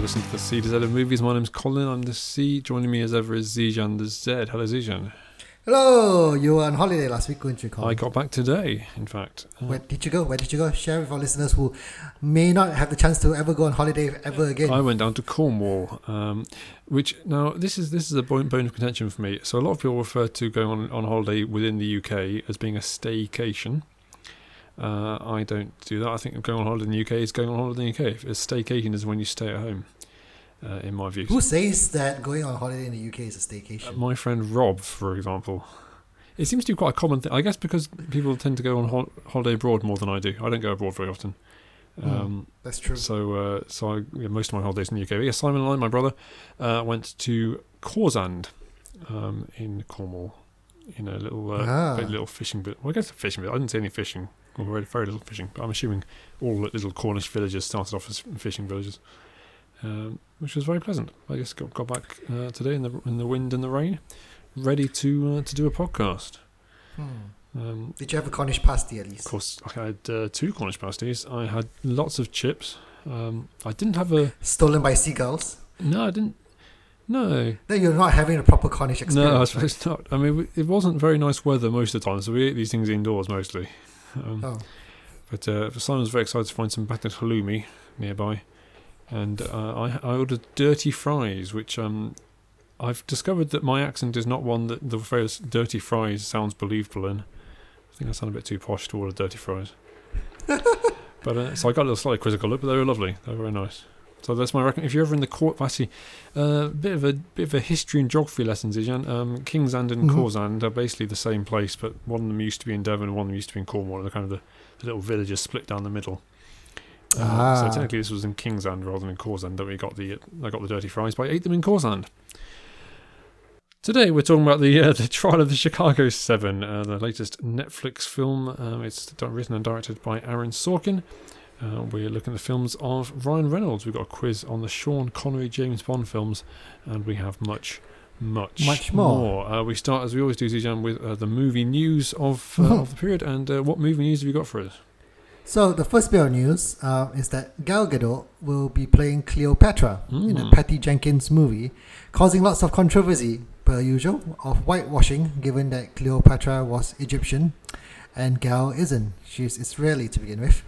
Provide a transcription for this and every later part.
You're listening to the C to Z of movies. My name's Colin. I'm the C. Joining me as ever is Zijan the Z. Hello, Zijan. Hello, you were on holiday last week, weren't you, Colin? I got back today, in fact. Uh, Where did you go? Where did you go? Share with our listeners who may not have the chance to ever go on holiday ever again. I went down to Cornwall, um, which now this is this is a bone, bone of contention for me. So a lot of people refer to going on on holiday within the UK as being a staycation. Uh, I don't do that. I think going on holiday in the UK is going on holiday in the UK. A staycation is when you stay at home, uh, in my view. Who says that going on holiday in the UK is a Uh, staycation? my friend Rob, for example. It seems to be quite a common thing. I guess because people tend to go on hol- holiday abroad more than I do. I don't go abroad very often. Um, That's true. So, uh, so I, yeah, most of my holidays in the UK. But yeah, Simon and I, my brother, uh, went to Cawsand um, in Cornwall in a little, uh, Ah. little fishing bit. Well, I guess a fishing bit. I didn't see any fishing, or very, very little fishing. But I'm assuming all the little Cornish villages started off as fishing villages, um, which was very pleasant. I guess got got back uh, today in the in the wind and the rain, ready to uh, to do a podcast. Hmm. Um, Did you have a Cornish pasty at least? of course, I had uh, two Cornish pasties. I had lots of chips. Um, I didn't have a Stolen by seagulls? no. I didn't. No, Then you're not having a proper Cornish experience. no, I suppose not. I mean, it wasn't very nice weather most of the time, so we ate these things indoors mostly. Um, Oh. But uh, Simon was very excited to find some battered halloumi nearby, and uh, I, I ordered dirty fries, which um, I've discovered that my accent is not one that the phrase "dirty fries" sounds believable in. I think I sound a bit too posh to order dirty fries. but uh, so I got a little slightly quizzical look, but they were lovely. They were very nice. So that's my recommendation. If you're ever in the court, actually, a uh, bit of a bit of a history and geography lesson, Zijan. Um, Kingsand and Mhm. Cawsand are basically the same place, but one of them used to be in Devon, and one of them used to be in Cornwall. They're kind of the, the little villages split down the middle. Uh, Ah. So technically, this was in Kingsand rather than in Cawsand that we got the I got the dirty fries, but I ate them in Cawsand. Today we're talking about the uh, the trial of the Chicago Seven, uh, the latest Netflix film. Um, it's written and directed by Aaron Sorkin. Uh, we're looking at the films of Ryan Reynolds. We've got a quiz on the Sean Connery James Bond films, and we have much, much, Much more. Uh, we start as we always do, Zijan, with uh, the movie news of uh, of the period. And uh, what movie news have you got for us? So the first bit of news uh, is that Gal Gadot will be playing Cleopatra in a Mm. Patty Jenkins movie, causing lots of controversy per usual of whitewashing, given that Cleopatra was Egyptian and Gal isn't. She's Israeli to begin with.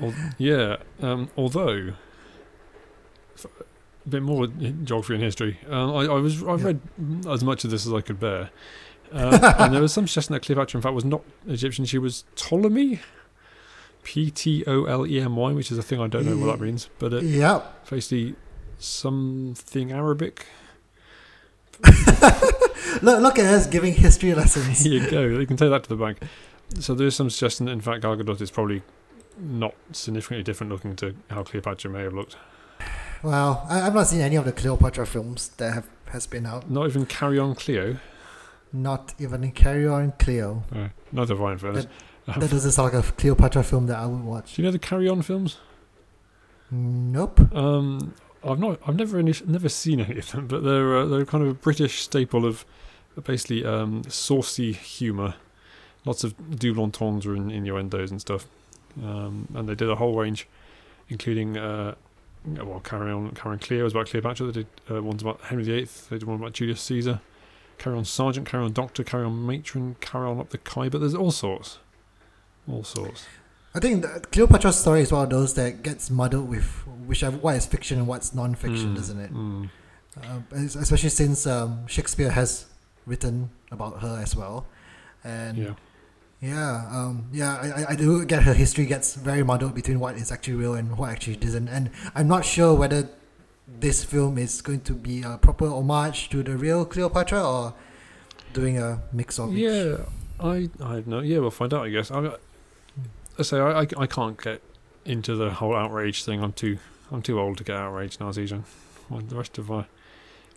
Al- yeah, um, although a bit more geography and history. Um, I, I was I Yeah. read as much of this as I could bear, uh, and there was some suggestion that Cleopatra, in fact, was not Egyptian. She was Ptolemy, P T O L E M Y, which is a thing I don't know what that means, but it Yep. basically something Arabic. Look, look at us giving history lessons. Here you go. You can take that to the bank. So there's some suggestion that, in fact, Gal Gadot is probably not significantly different looking to how Cleopatra may have looked. Well, I, I've not seen any of the Cleopatra films that have has been out. Not even Carry On Cleo. Not even in Carry On Cleo. Uh, neither have I, in fairness. Um, That doesn't sound like a Cleopatra film that I would watch. do you know the Carry On films? Nope. Um, I've not, I've never, any, never seen any of them, but they're uh, they're kind of a British staple of basically um, saucy humour. Lots of double entendres and innuendos and stuff, um, and they did a whole range, including uh, well, Carry On, Carry On Cleo was about Cleopatra. They did uh, ones about Henry VIII. They did one about Julius Caesar. Carry On Sergeant, Carry On Doctor, Carry On Matron, Carry On Up the Khyber. There's all sorts, all sorts. I think Cleopatra's story is one of those that gets muddled with whichever what is fiction and what's non-fiction, Mm, isn't it? mm. Uh, especially since um, Shakespeare has written about her as well, and Yeah. Yeah, um, yeah, I, I- do get her history gets very muddled between what is actually real and what actually isn't, and I'm not sure whether this film is going to be a proper homage to the real Cleopatra or doing a mix of each. Yeah, I I have no. Yeah, we'll find out. I guess. I, I say I, I I can't get into the whole outrage thing. I'm too I'm too old to get outraged now, Zijan. The rest of my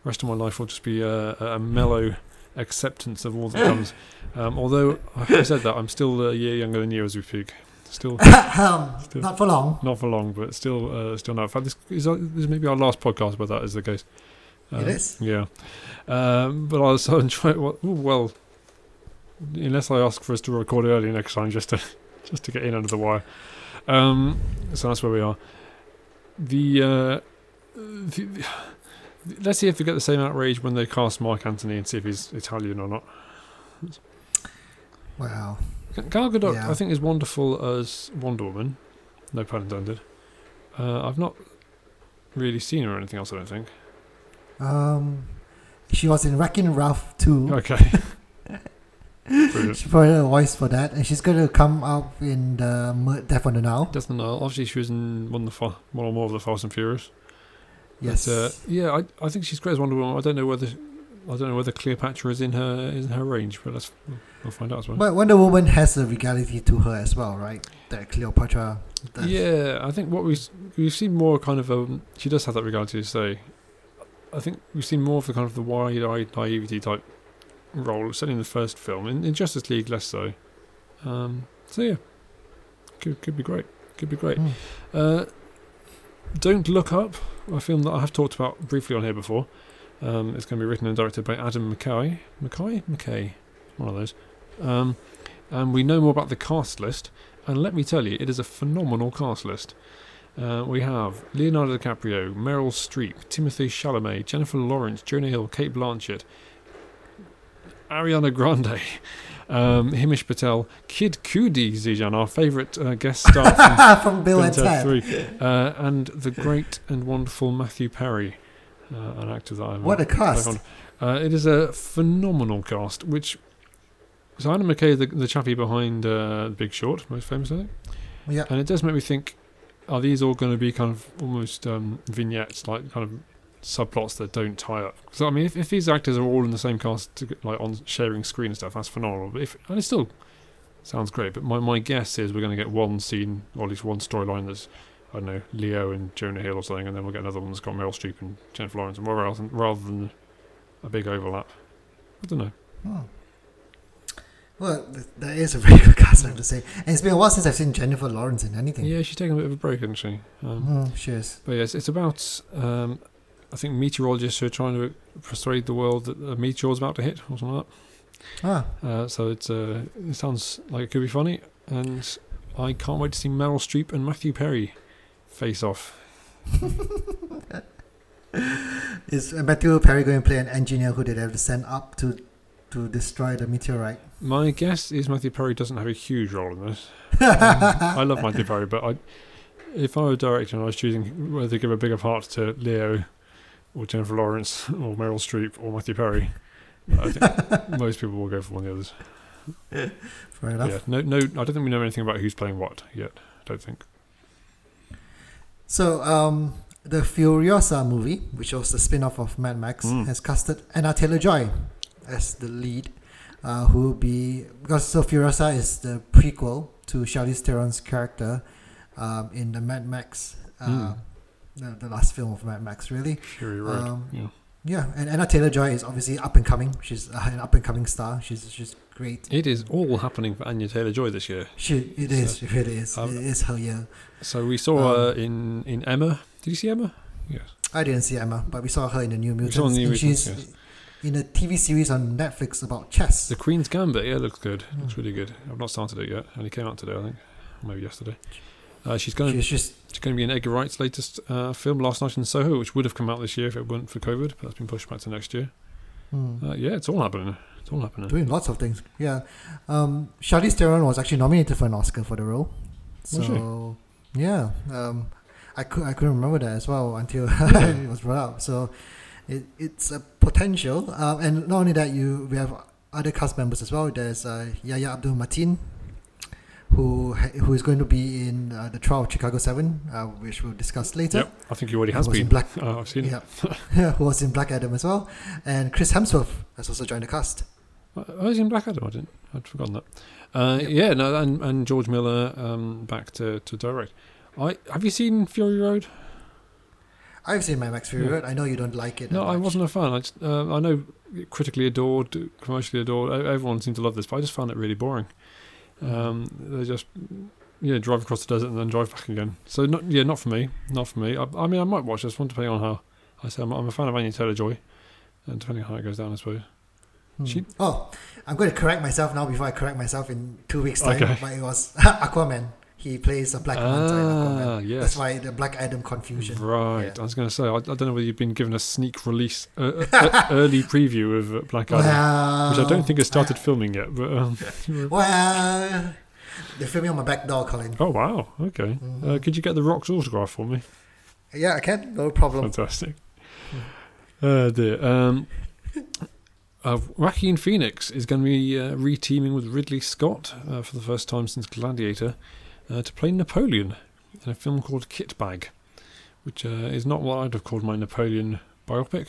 rest of my life will just be a, a mellow acceptance of all that comes. Um, although I said that, I'm still a year younger than you as we speak. Still um, Still- not for long. not for long, but still uh, still no. In fact, this is this is maybe our last podcast where that is the case. It is? Yeah, um, but I was so enjoy. Well, well, unless I ask for us to record early next time, just to just to get in under the wire. Um, so that's where we are. The uh, the- the- let's see if we get the same outrage when they cast Mark Antony and see if he's Italian or not. Wow. Gal Gadot, Yeah. I think, is wonderful as Wonder Woman. No pun intended. Uh, I've not really seen her or anything else. I don't think. Um, she was in Wreck-It Ralph 2. Okay. She provided a voice for that, and she's going to come up in the Mer- Death on the Nile. Doesn't know. Obviously, she was in one of the fa- one or more of the Fast and Furious. Yes. But, uh, yeah, I, I think she's great as Wonder Woman. I don't know whether I don't know whether Cleopatra is in her is in her range, but let's we'll find out as well. but Wonder Woman has a regality to her as well, right? That Cleopatra. does. Yeah, I think what we've we've seen more kind of um she does have that regality to say. I think we've seen more of the kind of the wide-eyed naivety type role, certainly in the first film. In, in Justice League, less so. Um, so yeah, could could be great. Could be great. Hmm. Uh, Don't Look Up, a film that I have talked about briefly on here before. Um, it's going to be written and directed by Adam McKay. McKay? McKay. One of those. Um, and we know more about the cast list. And let me tell you, it is a phenomenal cast list. Uh, we have Leonardo DiCaprio, Meryl Streep, Timothy Chalamet, Jennifer Lawrence, Jonah Hill, Cate Blanchett, Ariana Grande, um, Himesh Patel, Kid Cudi, Zijan, our favourite uh, guest star from From Bill and Ted Ted. 3, uh, and the great and wonderful Matthew Perry, uh, an actor that I'm What a cast. Uh, it is a phenomenal cast, which so Adam McKay, the, the chappie behind uh, The Big Short, most famous, I think, Yeah. and it does make me think: Are these all going to be kind of almost um, vignettes, like kind of subplots that don't tie up? So I mean, if, if these actors are all in the same cast, to, like on sharing screen and stuff, that's phenomenal. But if and it still sounds great, but my my guess is we're going to get one scene or at least one storyline that's I don't know Leo and Jonah Hill or something, and then we'll get another one that's got Meryl Streep and Jennifer Lawrence and whatever else, and rather than a big overlap. I don't know. Hmm. Well, th- that is a very good cast, I have to say. And it's been a while since I've seen Jennifer Lawrence in anything. Yeah, she's taking a bit of a break, hasn't she? Um, Mm, she is. But yes, it's about um, I think meteorologists who are trying to persuade the world that a meteor is about to hit or something like Ah, that. Uh, so it's uh, it sounds like it could be funny, and I can't wait to see Meryl Streep and Matthew Perry face off. is Matthew Perry going to play an engineer who they have to send up to to destroy the meteorite? My guess is Matthew Perry doesn't have a huge role in this. Um, I love Matthew Perry, but I, if I were a director and I was choosing whether to give a bigger part to Leo or Jennifer Lawrence or Meryl Streep or Matthew Perry, I think most people will go for one of the others. Fair enough. Yeah, no, no, I don't think we know anything about who's playing what yet. I don't think. So, um, the Furiosa movie, which was the spin off of Mad Max, Mm. has casted Anna Taylor Joy as the lead, uh, who will be. Because so Furiosa is the prequel to Charlize Theron's character um, in the Mad Max, uh, Mm. The, the last film of Mad Max, really. Fury Road. Um, yeah. Yeah, and Anna Taylor Joy is obviously up and coming. She's uh, an up and coming star. She's she's great. It is all happening for Anya Taylor Joy this year. She it So, is it really is um, it is her year. So we saw Um, her in, in Emma. Did you see Emma? Yes. I didn't see Emma, but we saw her in the New We Mutants. saw New and Mutants, she's yes. in a TV series on Netflix about chess. The Queen's Gambit, yeah, looks good. Looks Mm. really good. I've not started it yet. Only came out today, I think. Maybe yesterday. Uh, she's going to She's just she's going to be in Edgar Wright's latest uh, film, Last Night in Soho, which would have come out this year if it weren't for COVID, but that's been pushed back to next year. hmm, Uh, yeah, it's all happening. It's all happening. doing lots of things. Yeah, um, Charlize Theron was actually nominated for an Oscar for the role. Was she? So yeah, um, I could I couldn't remember that as well until Yeah. it was brought up. So it, it's a potential, uh, and not only that, you we have other cast members as well. There's uh, Yahya Abdul Mateen, who ha- who is going to be in uh, the trial of Chicago Seven, uh, which we'll discuss later. Yep, I think he already has been. Black, Uh, I've seen yeah, who was in Black Adam as well, and Chris Hemsworth has also joined the cast. Uh, I was in Black Adam. I didn't. I'd forgotten that. Uh, Yep. Yeah, no, and, and George Miller um, back to, to direct. I have you seen Fury Road? I've seen Mad Max Fury Yeah. Road. I know you don't like it. No, I wasn't a fan. I, just, uh, I know critically adored, commercially adored. Everyone seemed to love this, but I just found it really boring. Um, they just yeah drive across the desert and then drive back again. So not yeah, not for me. Not for me. I, I mean, I might watch this one depending on how. I say I'm, I'm a fan of Anya Taylor Joy, and depending on how it goes down, I suppose. Hmm. She- oh, I'm going to correct myself now before I correct myself in two weeks' time. Okay. But it was Aquaman. He plays a Black Manta. Ah, yes. That's why the Black Adam confusion. Right. Yeah. I was going to say, I, I don't know whether you've been given a sneak release, uh, uh, early preview of uh, Black Adam, Well, which I don't think has started filming yet. But um, Well, they're filming on my back door, Colin. oh wow, okay. Mm-hmm. Uh, could you get the Rock's autograph for me? Yeah, I can. No problem. Fantastic. Uh, dear. Um, uh, Joaquin Phoenix is going to be uh, re-teaming with Ridley Scott uh, for the first time since Gladiator uh, to play Napoleon in a film called Kitbag, which uh, is not what I'd have called my Napoleon biopic.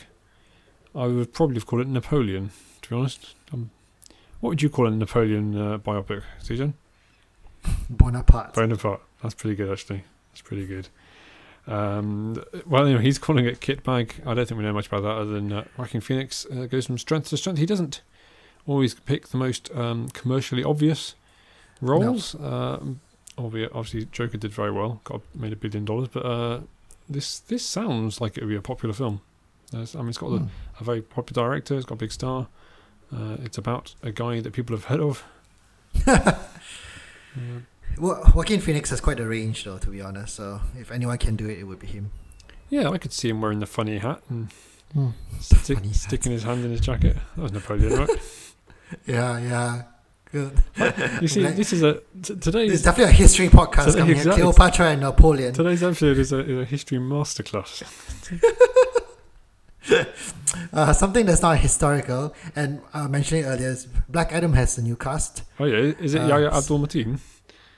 I would probably have called it Napoleon, to be honest. Um, what would you call a Napoleon uh, biopic, Zijan? Bonaparte. Bonaparte. That's pretty good, actually. That's pretty good. Um, well, anyway, he's calling it Kitbag. I don't think we know much about that other than uh, Phoenix uh, goes from strength to strength. He doesn't always pick the most um, commercially obvious roles. Um, albeit, obviously, Joker did very well, got made a billion dollars. But uh, this this sounds like it would be a popular film. There's- I mean, it's got Hmm. the, a very popular director. It's got a big star. Uh, it's about a guy that people have heard of. Uh, Well, Joaquin Phoenix has quite a range, though, to be honest. So if anyone can do it, it would be him. yeah, I could see him wearing the funny hat and Hmm. stick, funny sticking his hand in his jacket. That was Napoleon, right? Yeah, yeah. You see, Like- this is a t- It's definitely a history podcast So- coming exactly. here. Cleopatra and Napoleon. today's episode is a, is a history masterclass. Uh, something that's not historical, and I mentioned it earlier, is Black Adam has a new cast. Oh yeah, is it Uh, Yahya Abdul Mateen?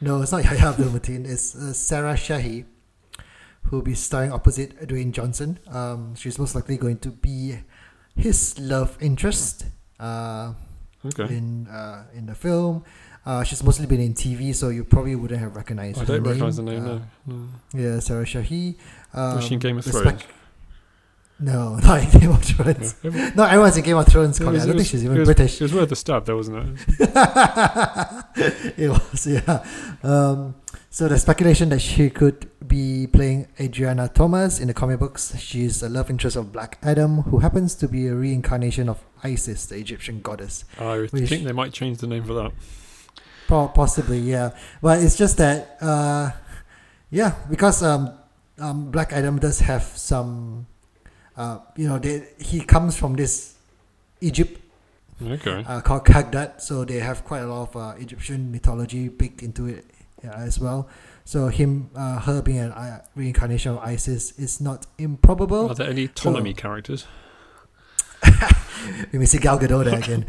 No, it's not Yahya Abdul Mateen. It's uh, Sarah Shahi, who will be starring opposite Dwayne Johnson. Um, she's most likely going to be his love interest uh, Okay, in uh, in the film. Uh, she's mostly been in TV, so you probably wouldn't have recognized. I her don't name. recognise the name. Uh, no, no. Yeah, Sarah Shahi. Um, Was she in Game of Thrones? spec- no, not in Game of Thrones. Yeah. It No, everyone's in Game of Thrones. Was- I don't it think was- she's even was- British. It was worth a stab, though, wasn't it? it was, yeah. Um, so the speculation that she could be playing Adrianna Tomaz in the comic books. She's a love interest of Black Adam, who happens to be a reincarnation of Isis, the Egyptian goddess. I Which- think they might change the name for that. Possibly, yeah. But it's just that, uh, yeah, because um, um, Black Adam does have some, uh, you know, they, he comes from this Egypt Okay. uh, called Kagdat, so they have quite a lot of uh, Egyptian mythology baked into it as well. So him, uh, her being an uh, reincarnation of Isis is not improbable. Are there any Ptolemy characters? We may see Gal Gadot there again.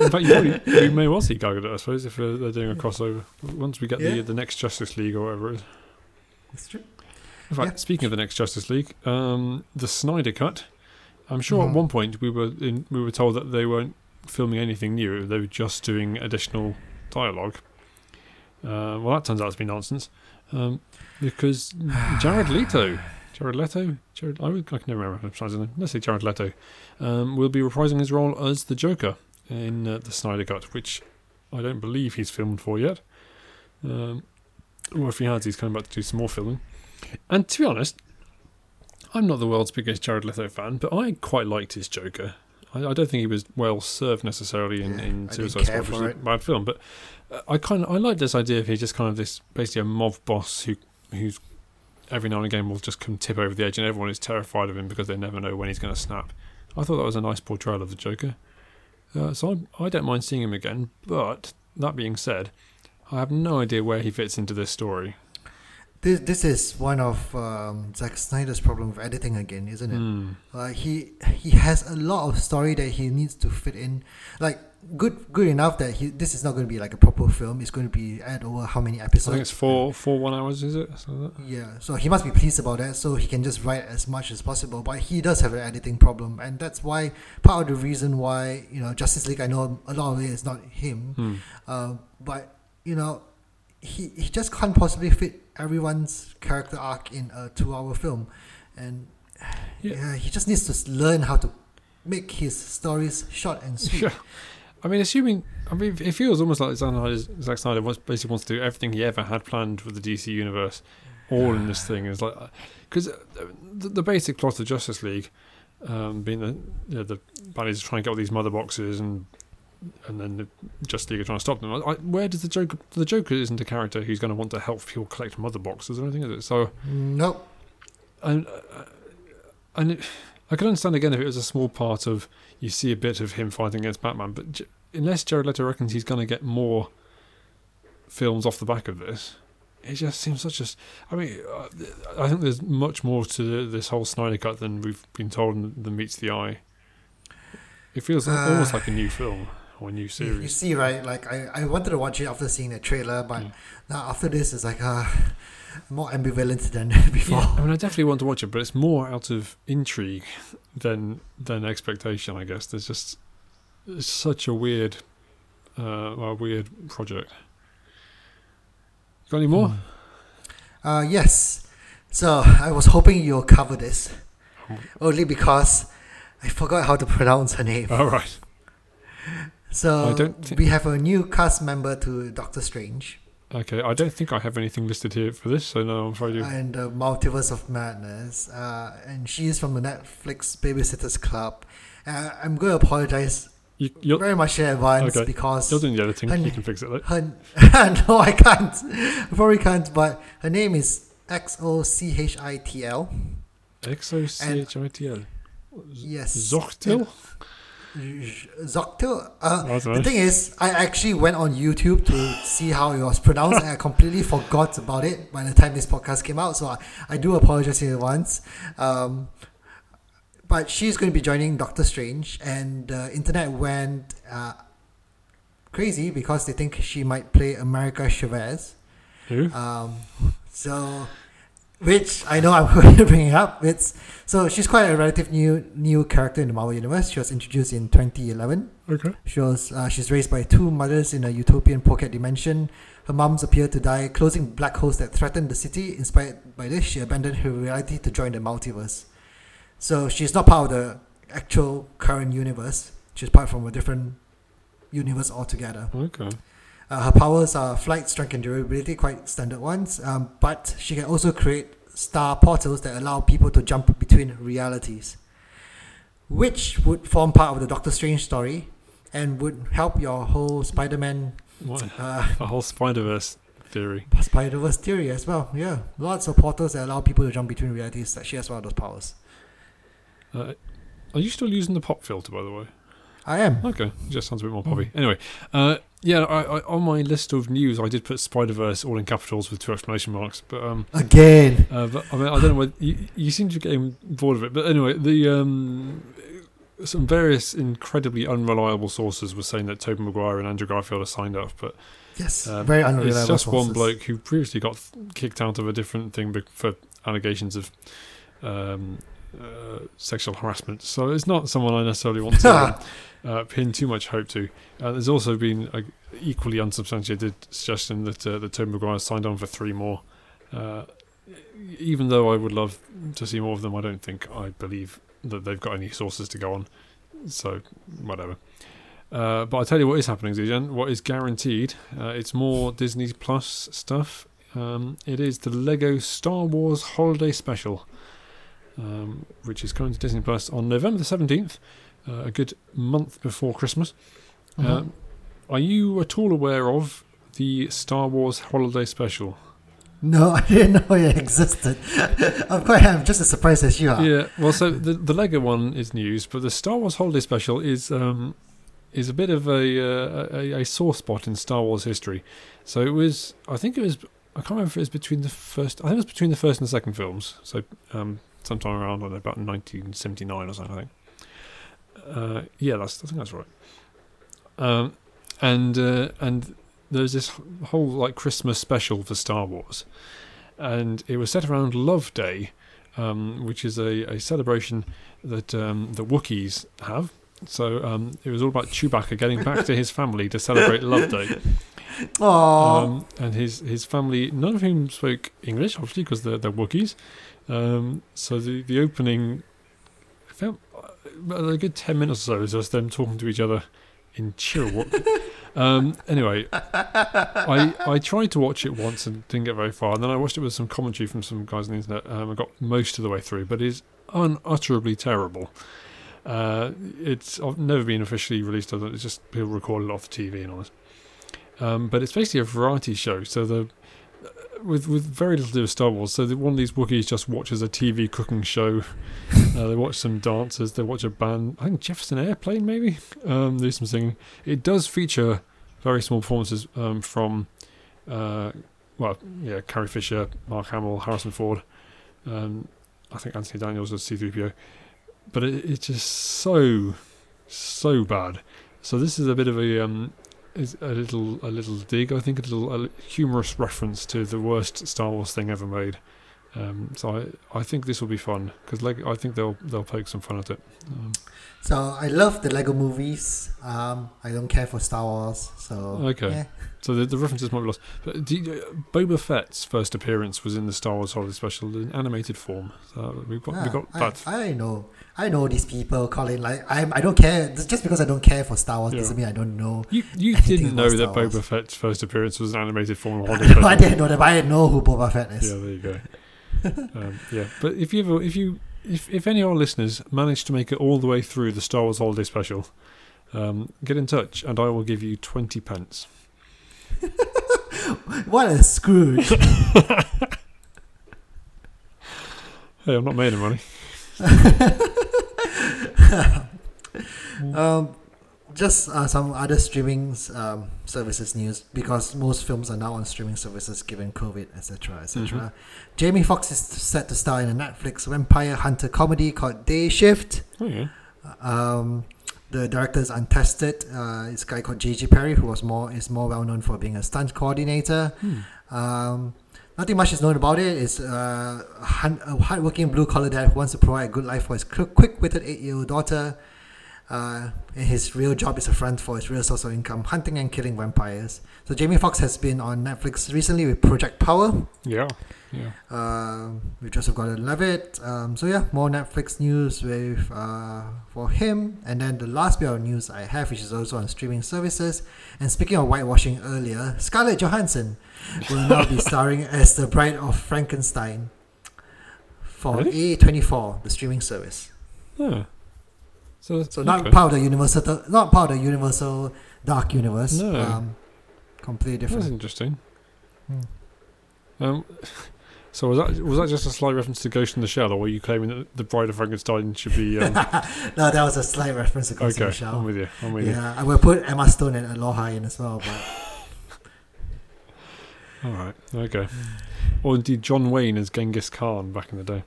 In fact, you, we may well see Gal Gadot, I suppose, if they're doing a crossover. Once we get the Yeah. the next Justice League or whatever it is. That's true. In fact, Yeah. speaking of the next Justice League, um, the Snyder Cut. I'm sure Mhm. at one point we were in, we were told that they weren't filming anything new; they were just doing additional dialogue. Uh, well, that turns out to be nonsense, um, because Jared Leto, Jared Leto, Jared, I, would, I can never remember his name. Let's say Jared Leto, um, will be reprising his role as the Joker in uh, the Snyder Cut, which I don't believe he's filmed for yet. Um, or if he has, he's coming back to do some more filming. And to be honest, I'm not the world's biggest Jared Leto fan, but I quite liked his Joker. I, I don't think he was well served necessarily in, Yeah, in Suicide Squad, which is a bad film. But uh, I kind of I like this idea of he's just kind of this basically a mob boss who who's every now and again will just come tip over the edge, and everyone is terrified of him because they never know when he's going to snap. I thought that was a nice portrayal of the Joker. Uh, so I, I don't mind seeing him again. But that being said, I have no idea where he fits into this story. This this is one of um, Zack Snyder's problem with editing again, isn't it? Hmm. Uh, he he has a lot of story that he needs to fit in. Like good good enough that he this is not going to be like a proper film. It's going to be at over how many episodes? I think it's four four one hours, is it? So Yeah, so he must be pleased about that. So he can just write as much as possible. But he does have an editing problem, and that's why part of the reason why you know Justice League. I know a lot of it is not him, Hmm. uh, but you know he he just can't possibly fit everyone's character arc in a two-hour film, and Yeah. yeah, he just needs to learn how to make his stories short and sweet. Yeah. I mean, assuming, I mean, it feels almost like Zack Snyder, wants, basically wants to do everything he ever had planned for the DC universe, all in this thing. Is like, because the, the basic plot of Justice League, um, being the you know, the baddies trying to get all these mother boxes and and then the Justice League are trying to stop them. I, I, where does the Joker? The Joker isn't a character who's going to want to help people collect mother boxes or anything, is it? So, Nope. and uh, and it, I could understand again if it was a small part of you see a bit of him fighting against Batman, but j- unless Jared Leto reckons he's going to get more films off the back of this, it just seems such a. I mean, uh, I think there's much more to this whole Snyder cut than we've been told and than meets the eye. It feels Uh, almost like a new film or a new You, you series. see, right? Like I, I wanted to watch it after seeing the trailer, but Mm. now after this, it's like uh, more ambivalent than before. Yeah, I mean, I definitely want to watch it, but it's more out of intrigue than than expectation. I guess there's just it's such a weird, uh, a weird project. Got any more? Uh, yes. So I was hoping you'll cover this, only because I forgot how to pronounce her name. All right. So I don't thi- we have a new cast member to Doctor Strange Okay, I don't think I have anything listed here for this, so no, I'm afraid you. and the Multiverse of Madness, uh, and she is from the Netflix Babysitters Club. Uh, I'm going to apologize you you're, very much in advance Okay. because you're doing the editing. Hun- You can fix it. Later. her no, I can't. I probably can't. But her name is X O C H I T L. X O C H I T L. Yes. Zochtil. Zoctil. Uh, the thing is, I actually went on YouTube to see how it was pronounced, and I completely forgot about it by the time this podcast came out. So I, I do apologize in advance. Um, but she's going to be joining Doctor Strange, and the internet went uh, crazy because they think she might play America Chavez. Who? Um, so, which I know I'm going to bring it up. It's so she's quite a relative new new character in the Marvel universe. She was introduced in 2011. Okay. She was uh, she's raised by two mothers in a utopian pocket dimension. Her moms appear to die, closing black holes that threaten the city. Inspired by this, she abandoned her reality to join the multiverse. So she's not part of the actual current universe. She's part from a different universe altogether. Okay. Uh, her powers are flight, strength, and durability, quite standard ones. Um, but she can also create star portals that allow people to jump between realities, which would form part of the Doctor Strange story and would help your whole Spider-Man, What? uh, A whole Spider Verse theory. Spider-Verse theory as well. Yeah, lots of portals that allow people to jump between realities. That she has one of those powers. Uh, are you still using the pop filter, by the way? I am. Okay, just sounds a bit more poppy. Anyway, uh, yeah, I, I, on my list of news, I did put Spider Verse all in capitals with two exclamation marks. But um, Again. uh, but I mean, I don't know whether you, you seem to be getting bored of it. But anyway, the um, some various incredibly unreliable sources were saying that Tobey Maguire and Andrew Garfield are signed up, but Yes. um, very unreliable. it's just one bloke who previously got kicked out of a different thing for allegations of. Um, uh, sexual harassment, so it's not someone I necessarily want to um, uh, pin too much hope to. Uh, there's also been a equally unsubstantiated suggestion that uh, that Tobey Maguire signed on for three more. Uh, even though I would love to see more of them, I don't think I believe that they've got any sources to go on. So whatever. Uh, but I tell you what is happening, Zijan. What is guaranteed? Uh, it's more Disney Plus stuff. Um, it is the Lego Star Wars Holiday Special, um, which is coming to Disney Plus on November the seventeenth, uh, a good month before Christmas. Um, are you at all aware of the Star Wars Holiday Special? no, I didn't know it existed. I'm quite. I'm just as surprised as you are. Yeah, well, so the the Lego one is news, but the Star Wars Holiday Special is um, is a bit of a, uh, a a sore spot in Star Wars history. So it was, I think it was, I can't remember if it was between the first, I think it was between the first and the second films. So um, sometime around I don't know, about 1979 or something. I think. Uh, yeah, that's I think that's right. Um, and uh, and there's this whole like Christmas special for Star Wars, and it was set around Love Day, um, which is a, a celebration that um, the Wookiees have. So um, it was all about Chewbacca getting back to his family to celebrate Love Day, um, and his his family, none of whom spoke English, obviously because they're they're Wookiees. Um, so the the opening, felt a good ten minutes or so is just them talking to each other in Chilliwack. um, anyway, I I tried to watch it once and didn't get very far, and then I watched it with some commentary from some guys on the internet. Um, I got most of the way through, but it is unutterably terrible. Uh, it's I've never been officially released. other- than It's just people recorded it off the TV and all this. Um, but it's basically a variety show. So the with with very little to do with Star Wars. So the, one of these Wookiees just watches a TV cooking show. Uh, they watch some dancers. They watch a band. I think Jefferson Airplane maybe. Um, do some singing. It does feature very small performances um, from, uh, well, yeah, Carrie Fisher, Mark Hamill, Harrison Ford. Um, I think Anthony Daniels as C3PO. But it, it's just so, so bad. So this is a bit of a um, is a little a little dig. I think a little a humorous reference to the worst Star Wars thing ever made. Um, so I, I think this will be fun because like I think they'll they'll poke some fun at it. Um, So I love the Lego movies. Um, I don't care for Star Wars. So Okay. yeah. so the, the references might be lost. But do you, uh, Boba Fett's first appearance was in the Star Wars Holiday Special in animated form. So we've got we Ah, got I, that. I know. I know these people calling like I'm. I don't care. Just because I don't care for Star Wars Yeah. doesn't mean I don't know. You you didn't know that Boba Fett's first appearance was an animated form of Holiday I didn't know that, but I know who Boba Fett is. Yeah, there you go. um, yeah, but if you ever, if you if if any of our listeners manage to make it all the way through the Star Wars Holiday Special, um, get in touch and I will give you twenty pence. What a Scrooge! Hey, I'm not made of money. um, just uh, some other streaming um, services news because most films are now on streaming services given COVID, etc., etc. Mhm. Jamie Foxx is set to star in a Netflix vampire hunter comedy called Day Shift. Oh. Um, the director is untested. Uh, it's a guy called J.G. Perry, who was more is more well known for being a stunt coordinator. Hmm. Um, nothing much is known about it. It's uh, a hardworking blue collar dad who wants to provide a good life for his quick witted eight year old daughter. Uh, and his real job is a front for his real source of income, hunting and killing vampires. So Jamie Foxx has been on Netflix recently with Project Power. Yeah. Yeah. Um, we just have got to love it. Um, so yeah, more Netflix news with uh, for him. And then the last bit of news I have, which is also on streaming services. And speaking of whitewashing earlier, Scarlett Johansson will now be starring as the Bride of Frankenstein for Really? A24, the streaming service. Yeah. So, So not okay. part of the Universal, not part of the Universal Dark Universe. No. Um, completely That's different. interesting. Hmm. Um, so was that was that just a slight reference to Ghost in the Shell, or were you claiming that the Bride of Frankenstein should be? Um, no, that was a slight reference to Ghost in okay, the Shell. I'm with you. I'm with you. Yeah, I will put Emma Stone and Aloha in as well, but All right. Okay. Or indeed, John Wayne as Genghis Khan back in the day.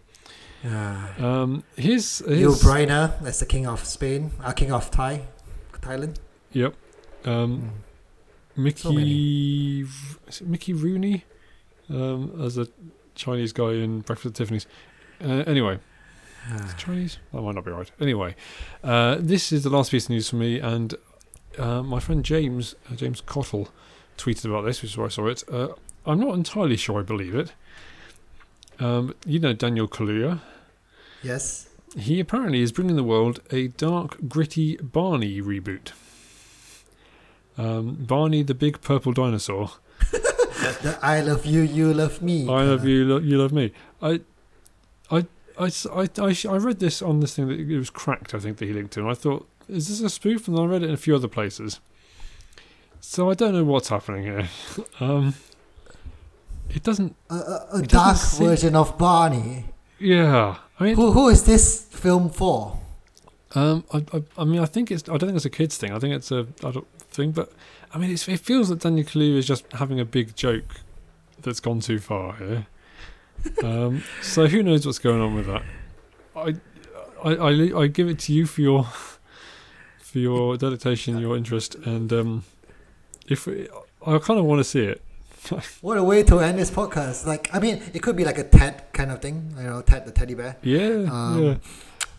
Yeah. Um, his, Yul Brynner as the king of Spain, uh, king of Thai, Thailand. Yep. Um, Mickey is it Mickey Rooney um, as a Chinese guy in Breakfast at Tiffany's. Uh, anyway, is Chinese? That might not be right. Anyway, uh, this is the last piece of news for me, and uh, my friend James uh, James Cottle tweeted about this, which is where I saw it. Uh, I'm not entirely sure I believe it. Um, you know Daniel Kaluuya. Yes. He apparently is bringing the world a dark, gritty Barney reboot. Um, Barney the big purple dinosaur. The I love you, you love me. I love you, lo- you love me. I, I, I, I, I I read this on this thing that it was cracked. I think that he linked to, and I thought, is this a spoof? And I read it in a few other places. So I don't know what's happening here. Um, it doesn't. A, a, a It dark seem- version of Barney. Yeah, I mean, Who, who is this film for? Um, I, I, I mean, I think it's. I don't think it's a kids thing. I think it's a adult thing. But I mean, it's, it feels that Daniel Kaluuya is just having a big joke that's gone too far here. Um, so who knows what's going on with that? I, I, I, I give it to you for your, for your dedication, your interest, and um, if I kind of want to see it. What a way to end this podcast. Like, I mean, it could be like a Ted kind of thing, you know, Ted the teddy bear. Yeah, Um, yeah.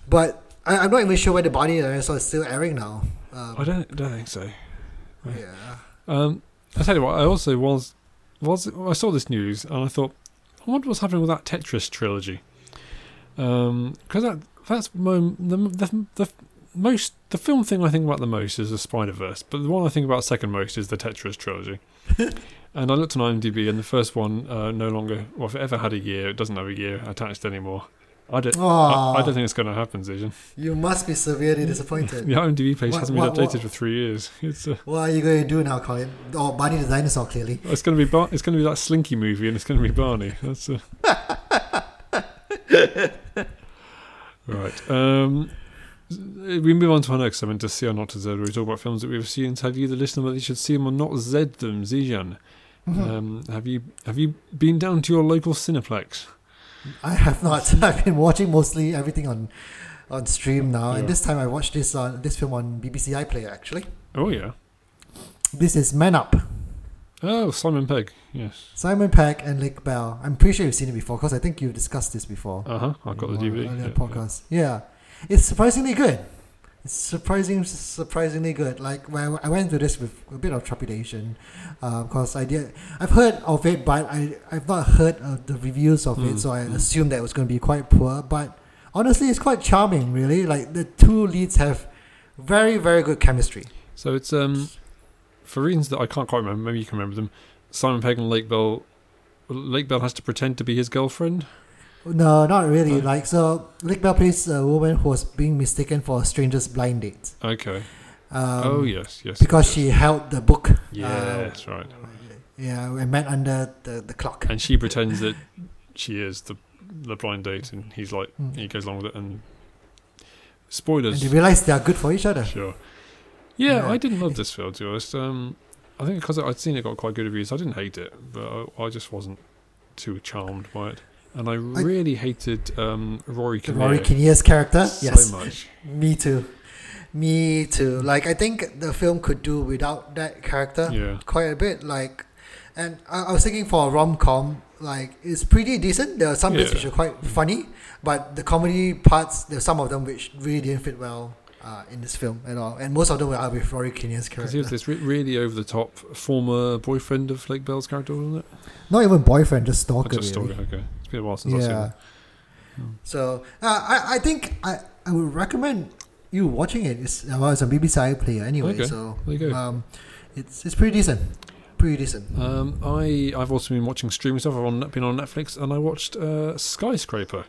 But I, I'm not even sure where the Barney dinosaur is still airing now. Um, I don't, don't think so. Yeah. Um, I tell you what, I also was was I saw this news and I thought, I wonder what's happening with that Tetris trilogy. Um, Because that that's mo- the, the the most the film thing I think about the most is the Spider Verse, but the one I think about second most is the Tetris trilogy. and I looked on IMDb, and the first one uh, no longer, well, if it ever had a year, it doesn't have a year attached anymore. I don't. I, I don't think it's going to happen, Zijan. You must be severely disappointed. The IMDb page What- hasn't been what- updated what- for three years. It's uh, What are you going to do now, Colin? Oh, Barney the dinosaur, clearly. it's going to be Bar- it's going to be that Slinky movie, and it's going to be Barney. That's uh... right. Um, we move on to our next segment to see or not to Z, where we talk about films that we've seen tell you, the listener, whether you should see them or not Z them. Zijan, Mm-hmm. um, have you have you been down to your local Cineplex? I have not. I've been watching mostly everything on on stream now, Yeah. and this time I watched this uh, this film on BBC iPlayer. Actually, Oh yeah. this is Man Up. Oh, Simon Pegg. Yes. Simon Pegg and Lake Bell. I'm pretty sure you've seen it before because I think you've discussed this before. Uh huh. I've got the DVD. earlier Yeah, podcast. Yeah. it's surprisingly good. It's surprising, surprisingly good. Like when I went to this with a bit of trepidation, because I did. I've heard of it, but I I've not heard of the reviews of Mm, it, so I mm. assumed that it was going to be quite poor. But honestly, it's quite charming. Really, like the two leads have very very good chemistry. So it's um, for reasons that I can't quite remember. Maybe you can remember them. Simon Pegg and Lake Bell. Lake Bell has to pretend to be his girlfriend. No, not really. Oh. Like so, Lake Bell plays a woman who was being mistaken for a stranger's blind date. Okay. Um, oh yes, yes. because yes. she held the book. Yeah, uh, that's right. Yeah, and met under the, the clock. And she pretends that she is the the blind date, and he's like Mm. he goes along with it. And And spoilers, they realize they are good for each other. sure. Yeah, Yeah. I didn't love this film. To be honest, um, I think because I'd seen it got quite good reviews, I didn't hate it, but I, I just wasn't too charmed by it. And I really hated um, Rory Kinnear Rory Kinnear's character. so yes, much. me too. Me too. Like I think the film could do without that character Yeah, quite a bit. Like, and I, I was thinking for a rom com, like it's pretty decent. There are some bits which are quite funny, but the comedy parts, there's some of them which really didn't fit well. Uh, in this film at all, and most of them were with Rory Kinnear's because he was character. this re- really over the top former boyfriend of Lake Bell's character, wasn't it? Not even boyfriend, just stalker. just really. Okay, it's been a while since I've seen Yeah. it. So uh, I I think I, I would recommend you watching it. It's well, it's a BBC iPlayer anyway, Okay. so There you go. um, it's it's pretty decent, pretty decent. Um, I I've also been watching streaming stuff. I've on, been on Netflix and I watched uh, Skyscraper.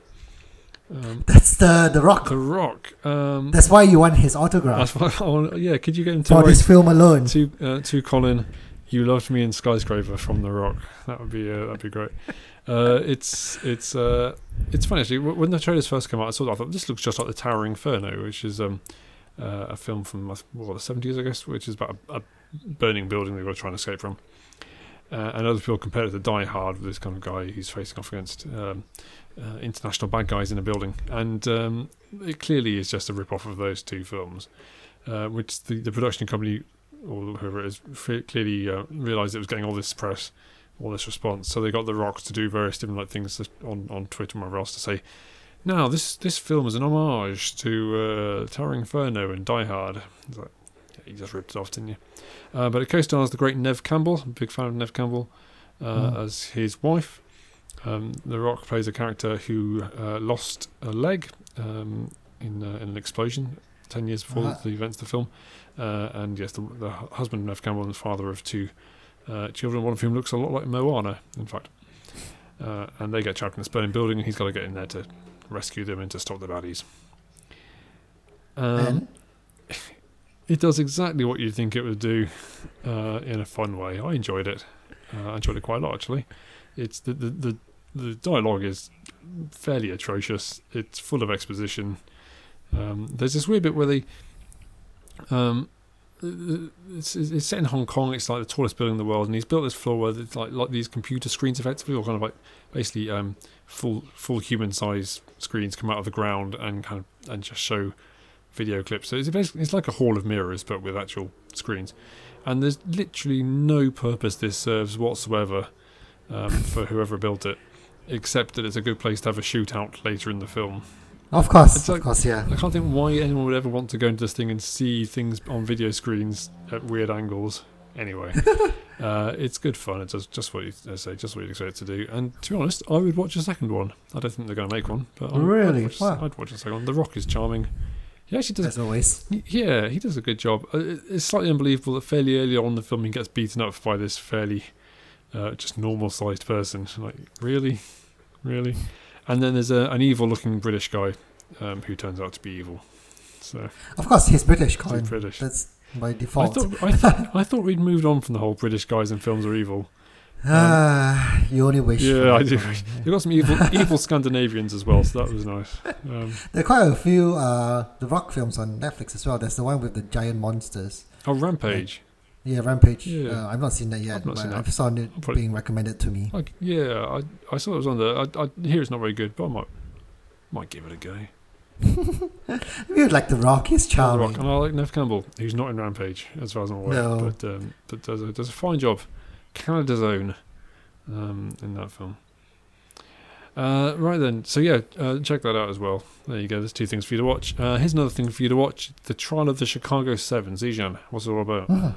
Um, That's the the Rock. the Rock. Um, That's why you want his autograph that's why I want- yeah, could you get him to for write this film alone. to uh, to Colin? You loved me in Skyscraper from The Rock. That would be uh, that'd be great. Uh, it's it's uh, it's funny actually. When the trailers first came out, I saw. I thought this looks just like the Towering Inferno, which is um, uh, a film from what the seventies, I guess, which is about a, a burning building they've got to try and escape from. Uh, and other people compare it to Die Hard with this kind of guy who's facing off against um, uh, international bad guys in a building, and um, it clearly is just a rip off of those two films, which the, the production company or whoever it is clearly realised it was getting all this press, all this response. So they got The Rock to do various different like things on, on Twitter and whatever else to say. Now this this film is an homage to uh, Towering Inferno and Die Hard. It's like, yeah, you just ripped it off, didn't you? Uh, but it co-stars the great Neve Campbell. I'm a big fan of Neve Campbell uh, Mm. as his wife. Um, the Rock plays a character who uh, lost a leg um, in, uh, in an explosion ten years before Uh-huh. the events of the film. Uh, and yes, the, the husband of Neve Campbell and the father of two uh, children, one of whom looks a lot like Moana, in fact. Uh, and they get trapped in this burning building, and he's got to get in there to rescue them and to stop the baddies. Um, it does exactly what you'd think it would do uh, in a fun way. I enjoyed it. Uh, I enjoyed it quite a lot, actually. It's the, the, the, the dialogue is fairly atrocious. It's full of exposition. Um, there's this weird bit where they. Um, it's, it's set in Hong Kong. It's like the tallest building in the world, and he's built this floor where it's like like these computer screens, effectively, or kind of like basically um, full full human size screens come out of the ground and kind of and just show video clips. So it's basically it's like a hall of mirrors, but with actual screens. And there's literally no purpose this serves whatsoever um, for whoever built it, except that it's a good place to have a shootout later in the film. Of course, It's of course, yeah. I can't think why anyone would ever want to go into this thing and see things on video screens at weird angles. Anyway, uh, it's good fun. It does just what you I say, just what you'd expect it to do. And to be honest, I would watch a second one. I don't think they're going to make one, but I Really? I'd watch, Wow. I'd watch a second one. The Rock is charming. He actually does As always. yeah, he does a good job. Uh, It's slightly unbelievable that fairly early on in the film he gets beaten up by this fairly uh, just normal sized person. Like, really? Really? And then there's a, an evil-looking British guy um, who turns out to be evil. So Of course, he's British, he's British. That's by I default. thought I thought I thought we'd moved on from the whole British guys in films are evil. Ah, you only wish. Yeah, I do. Colin. You've got some evil evil Scandinavians as well, so that was nice. Um, There are quite a few uh, The Rock films on Netflix as well. There's the one with the giant monsters. oh, Rampage. Yeah, Rampage. Yeah. Uh, I've not seen that yet, I've not but seen that. I've seen it probably- being recommended to me. Like, yeah, I I saw it was on there. I, I hear it's not very good, but I might might give it a go. You like The Rock, he's I The charming. Rock, and I like Neve Campbell, who's not in Rampage, as far as I'm aware, No. but um, but does a does a fine job. Canada's own um, in that film. Uh, right then, so yeah, uh, check that out as well. There you go. There's two things for you to watch. Uh, here's another thing for you to watch: The Trial of the Chicago Seven. Zijan, what's it all about? Mhm.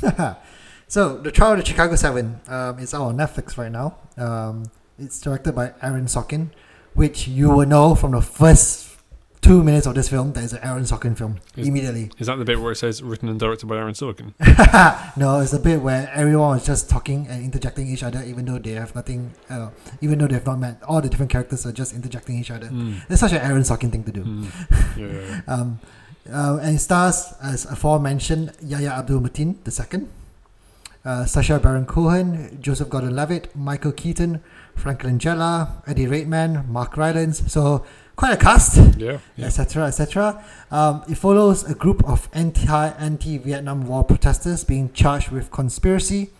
so, The Trial of the Chicago Seven um, is out on Netflix right now. Um, it's directed by Aaron Sorkin, which you will know from the first two minutes of this film that it's an Aaron Sorkin film Is- immediately. Is that the bit where it says written and directed by Aaron Sorkin? no, it's the bit where everyone is just talking and interjecting each other, even though they have nothing, uh, even though they have not met. All the different characters are just interjecting each other. Mm. It's such an Aaron Sorkin thing to do. Mm. Yeah, yeah, yeah. Um, uh, and it stars as aforementioned Yahya Abdul Mateen II, uh, Sacha Baron Cohen, Joseph Gordon-Levitt, Michael Keaton, Frank Langella, Eddie Redmayne, Mark Rylance. So quite a cast, yeah, yeah. etc., etc. Um, it follows a group of anti anti Vietnam War protesters being charged with conspiracy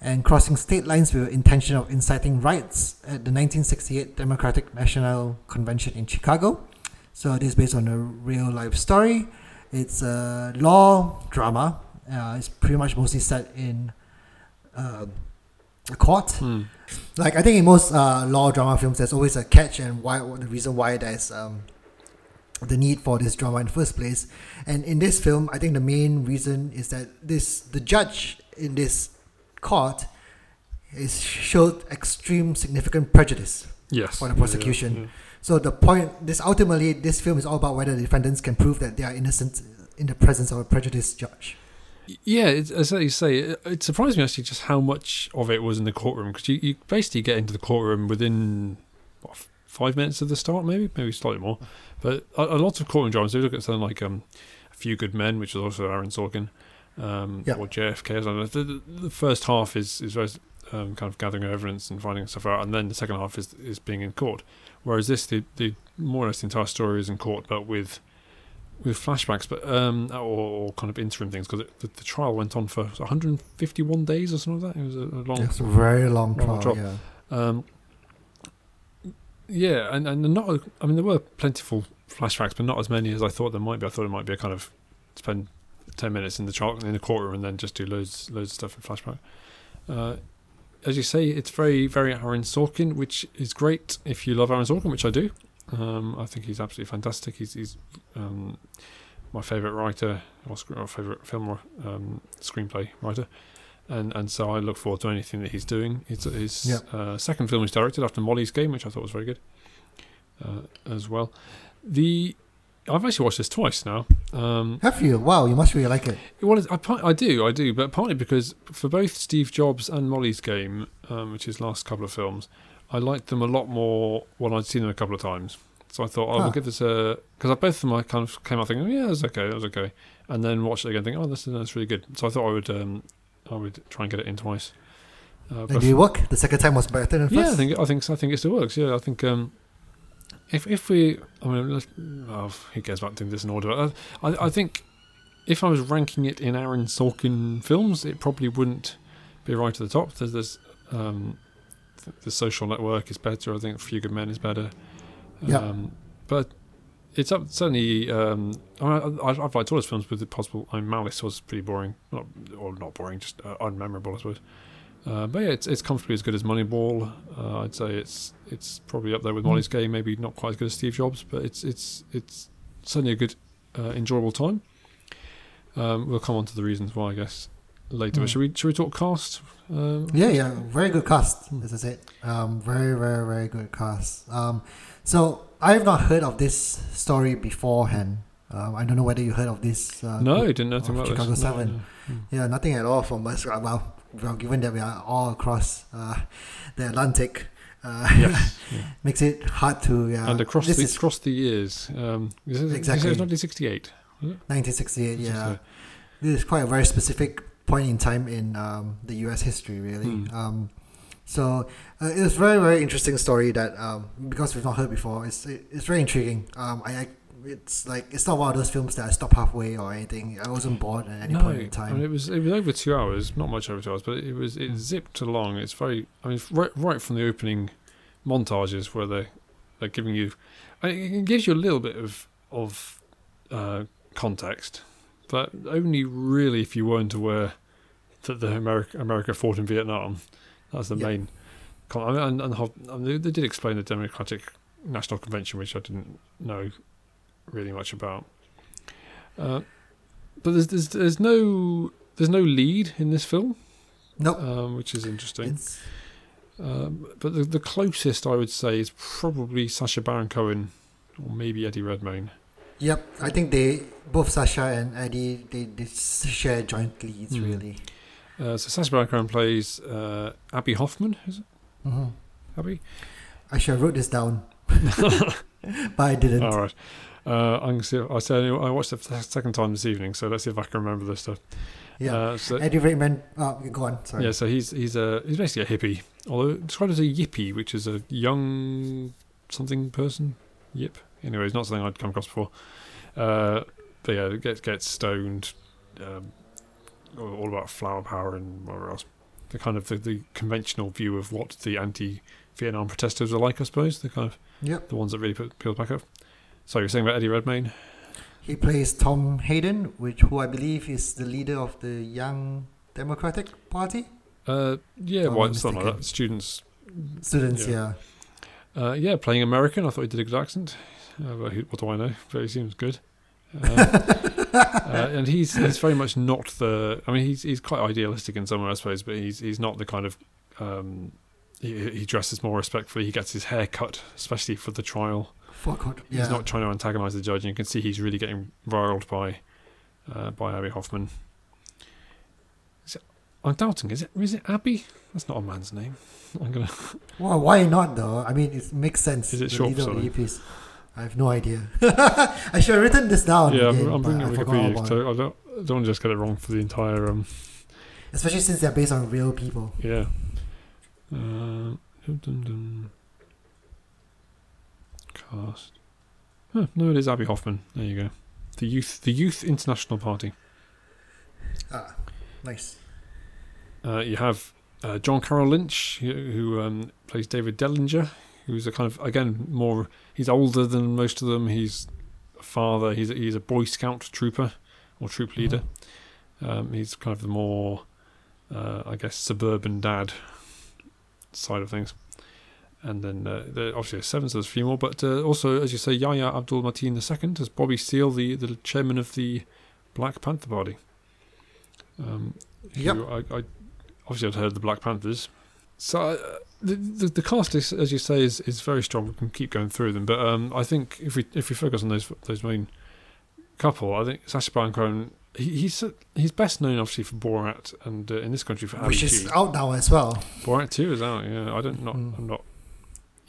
and crossing state lines with the intention of inciting riots at the 1968 Democratic National Convention in Chicago. So it is based on a real life story. It's a law drama. Uh, it's pretty much mostly set in uh, a court. Mm. Like I think in most uh, law drama films, there's always a catch and why the reason why there's um, the need for this drama in the first place. And in this film, I think the main reason is that this the judge in this court is showed extreme significant prejudice. Yes. For the Yeah, prosecution. yeah. So the point, this ultimately, this film is all about whether the defendants can prove that they are innocent in the presence of a prejudiced judge. Yeah, it's, as you say, it, it surprised me actually just how much of it was in the courtroom because you, you basically get into the courtroom within what, f- five minutes of the start, maybe, maybe slightly more. But a, a lot of courtroom dramas, If you look at something like um, A Few Good Men, which is also Aaron Sorkin, um, Yeah. or JFK. Or something. The, the, the first half is is very, um, kind of gathering evidence and finding stuff out, and then the second half is is being in court. Whereas this, the, the more or less the entire story is in court, but with with flashbacks, but um, or, or kind of interim things because the, the trial went on for 151 days or something like that. It was a, a long, It's a very long Long trial. Yeah. um, yeah, and and not. a- I mean, there were plentiful flashbacks, but not as many as I thought there might be. I thought it might be a kind of spend 10 minutes in the trial in the courtroom and then just do loads loads of stuff in flashback. Uh, as you say, it's very very Aaron Sorkin, which is great if you love Aaron Sorkin, which I do. Um, I think he's absolutely fantastic. He's, he's um, my favourite writer or, sc- or favourite film or um, screenplay writer, and and so I look forward to anything that he's doing. It's his Yeah. uh, second film he's directed after Molly's Game, which I thought was very good uh, as well. The I've actually watched this twice now. Um, Have you? Wow, you must really like it. well, I, I do, I do, but partly because for both Steve Jobs and Molly's Game, um, which is last couple of films, I liked them a lot more when I'd seen them a couple of times. So I thought, oh, Ah. we'll give this a because both of them I kind of came out thinking, oh, yeah, that's okay, that was okay, and then watched it again, thinking, oh, this is that's really good. So I thought I would um, I would try and get it in twice. Uh, And did it work? The second time was better than the yeah, first? I think I think I think it still works. Yeah, I think um, if if we, I mean, let's, oh, who cares about doing this in order? I, I I think if I was ranking it in Aaron Sorkin films, it probably wouldn't be right at the top. There's this, um, the Social Network is better. I think Few Good Men is better. Yeah. Um, but it's up certainly. Um, I mean, I, I've liked all his films with it possible. I mean, Malice was pretty boring, not or not boring, just uh, unmemorable, I suppose. Uh, but yeah, it's it's comfortably as good as Moneyball. Uh, I'd say it's it's probably up there with Mm. Molly's Game. Maybe not quite as good as Steve Jobs, but it's it's it's certainly a good, uh, enjoyable time. Um, we'll come on to the reasons why, I guess, later. But Mm. should we should we talk cast? Um, Yeah, yeah, very good cast, Hmm. as I said. Um, very, very, very good cast. Um, so I have not heard of this story beforehand. Um, I don't know whether you heard of this. Uh, No, I didn't know anything of about Chicago this. No, Seven. no. Mm. Yeah, nothing at all from us. Well, well, given that we are all across uh, the Atlantic. Uh, Yes, yeah. makes it hard to yeah. and across this the is across the years. Um, is it, Exactly. It's 1968. 1968. Yeah, this is quite a very specific point in time in um, the U.S. history, really. Hmm. Um, so uh, it was a very very interesting story that um, because we've not heard before, it's it, it's very intriguing. Um, I, I it's like it's not one of those films that I stopped halfway or anything. I wasn't bored at any no, point in I time. mean, it was it was over two hours, not much over two hours, but it was it zipped along. It's very, I mean, right, right from the opening montages where they they're giving you, I mean, it gives you a little bit of of uh, context, but only really if you weren't aware that the America America fought in Vietnam. That's the Yeah. main. Con- I mean, and, and how, I mean, they, they did explain the Democratic National Convention, which I didn't know really much about. Uh, but there's, there's there's no there's no lead in this film, nope. um, which is interesting. Um, but the, the closest I would say is probably Sacha Baron Cohen, or maybe Eddie Redmayne. Yep, I think they both Sacha and Eddie they, they share joint leads Hmm. really. Uh, so Sacha Baron Cohen plays uh, Abbie Hoffman. Is it hmm Abbie? I should have wrote this down, but I didn't. All right. Uh, I'm gonna see. If, I said I watched it the second time this evening, so let's see if I can remember this stuff. Yeah, Uh, so, Eddie Redmayne. Oh, go on. Sorry. yeah. So he's he's a he's basically a hippie, although described as a yippie, which is a young something person. Yip. Anyway, it's not something I'd come across before. Uh, but yeah, gets gets stoned. Um, all all about flower power and whatever else. The kind of the, the conventional view of what the anti-Vietnam protesters are like, I suppose. The kind of Yep. the ones that really put people back up. So you're saying about Eddie Redmayne? He plays Tom Hayden, which who I believe is the leader of the Young Democratic Party. Uh, yeah, Oh, well, something like that. Students, Students, Yeah. yeah. uh, yeah, playing American. I thought he did a good accent. Uh, but what do I know? But he seems good. Uh, uh, and he's he's very much not the. I mean, he's he's quite idealistic in some way, I suppose, but he's he's not the kind of. Um, he, he dresses more respectfully. He gets his hair cut, especially for the trial. Fuck God. Yeah. He's not trying to antagonize the judge, and you can see he's really getting riled by uh, by Abbie Hoffman. Is it, I'm doubting. Is it is it Abbie? That's not a man's name. I'm gonna. well, why not though? I mean, it makes sense. Is it short leader for of the something? EPs. I have no idea. I should have written this down. yeah, I'm, again, I'm but bringing Wikipedia. about. So I don't, I don't just get it wrong for the entire. Um, Especially since they're based on real people. yeah. Uh, dum, dum, dum. Huh, no, it is Abbie Hoffman. There you go. The youth, the Youth International Party. Ah, nice. Uh, you have uh, John Carroll Lynch, who, who um, plays David Dellinger, who's a kind of again more. He's older than most of them. He's a father. He's a, he's a Boy Scout trooper or troop leader. Um, he's kind of the more, uh, I guess, suburban dad side of things. And then uh, there, obviously there's seven, so there's a few more. But uh, also, as you say, Yahya Abdul Mateen II as Bobby Seale, the, the chairman of the Black Panther Party. Um, Yep. I, I obviously I'd heard of the Black Panthers. So uh, the, the the cast is, as you say, is, is very strong. We can keep going through them, but um, I think if we if we focus on those those main couple, I think Sacha Baron Cohen. He, he's he's best known obviously for Borat, and uh, in this country for Ali Which is G. out now as well. Borat Two is out. Yeah, I don't not Mm. I'm not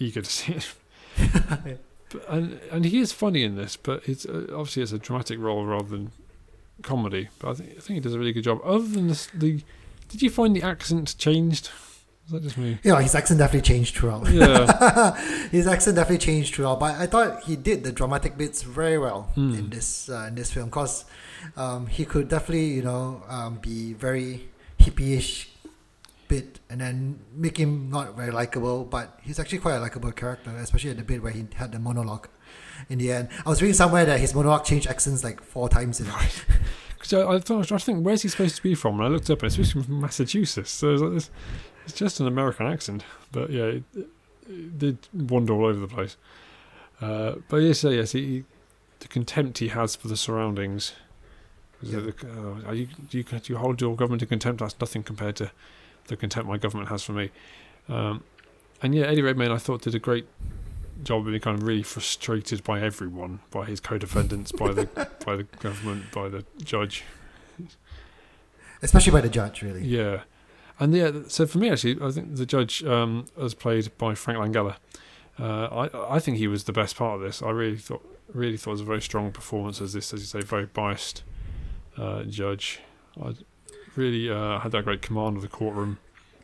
eager to see it. But, and and he is funny in this, but it's uh, obviously it's a dramatic role rather than comedy. But I think I think he does a really good job. Other than this, the did you find the accent changed? Is that just me? Yeah, his accent definitely changed throughout. Yeah. his accent definitely changed throughout, but I thought he did the dramatic bits very well Hmm. in this uh, in this film because um, he could definitely you know um, be very hippie-ish bit and then make him not very likable, but he's actually quite a likable character, especially at the bit where he had the monologue. In the end, I was reading somewhere that his monologue changed accents like four times in it. Because I, I thought I think, where's he supposed to be from? And I looked up, and it's supposed to be from Massachusetts. So it's, like this, it's just an American accent, but yeah, it, it did wander all over the place. Uh, but yes, so yes, he, he- the contempt he has for the surroundings. Uh, are you, do you do you hold your government in contempt? That's nothing compared to the contempt my government has for me. Um, and yeah, Eddie Redmayne, I thought did a great job of being kind of really frustrated by everyone, by his co-defendants, by the by the government, by the judge. Especially by the judge, really. Yeah, And yeah, so for me actually, I think the judge um, was played by Frank Langella. Uh, I I think he was the best part of this. I really thought really thought it was a very strong performance as this, as you say, very biased uh, judge. I really uh, had that great command of the courtroom.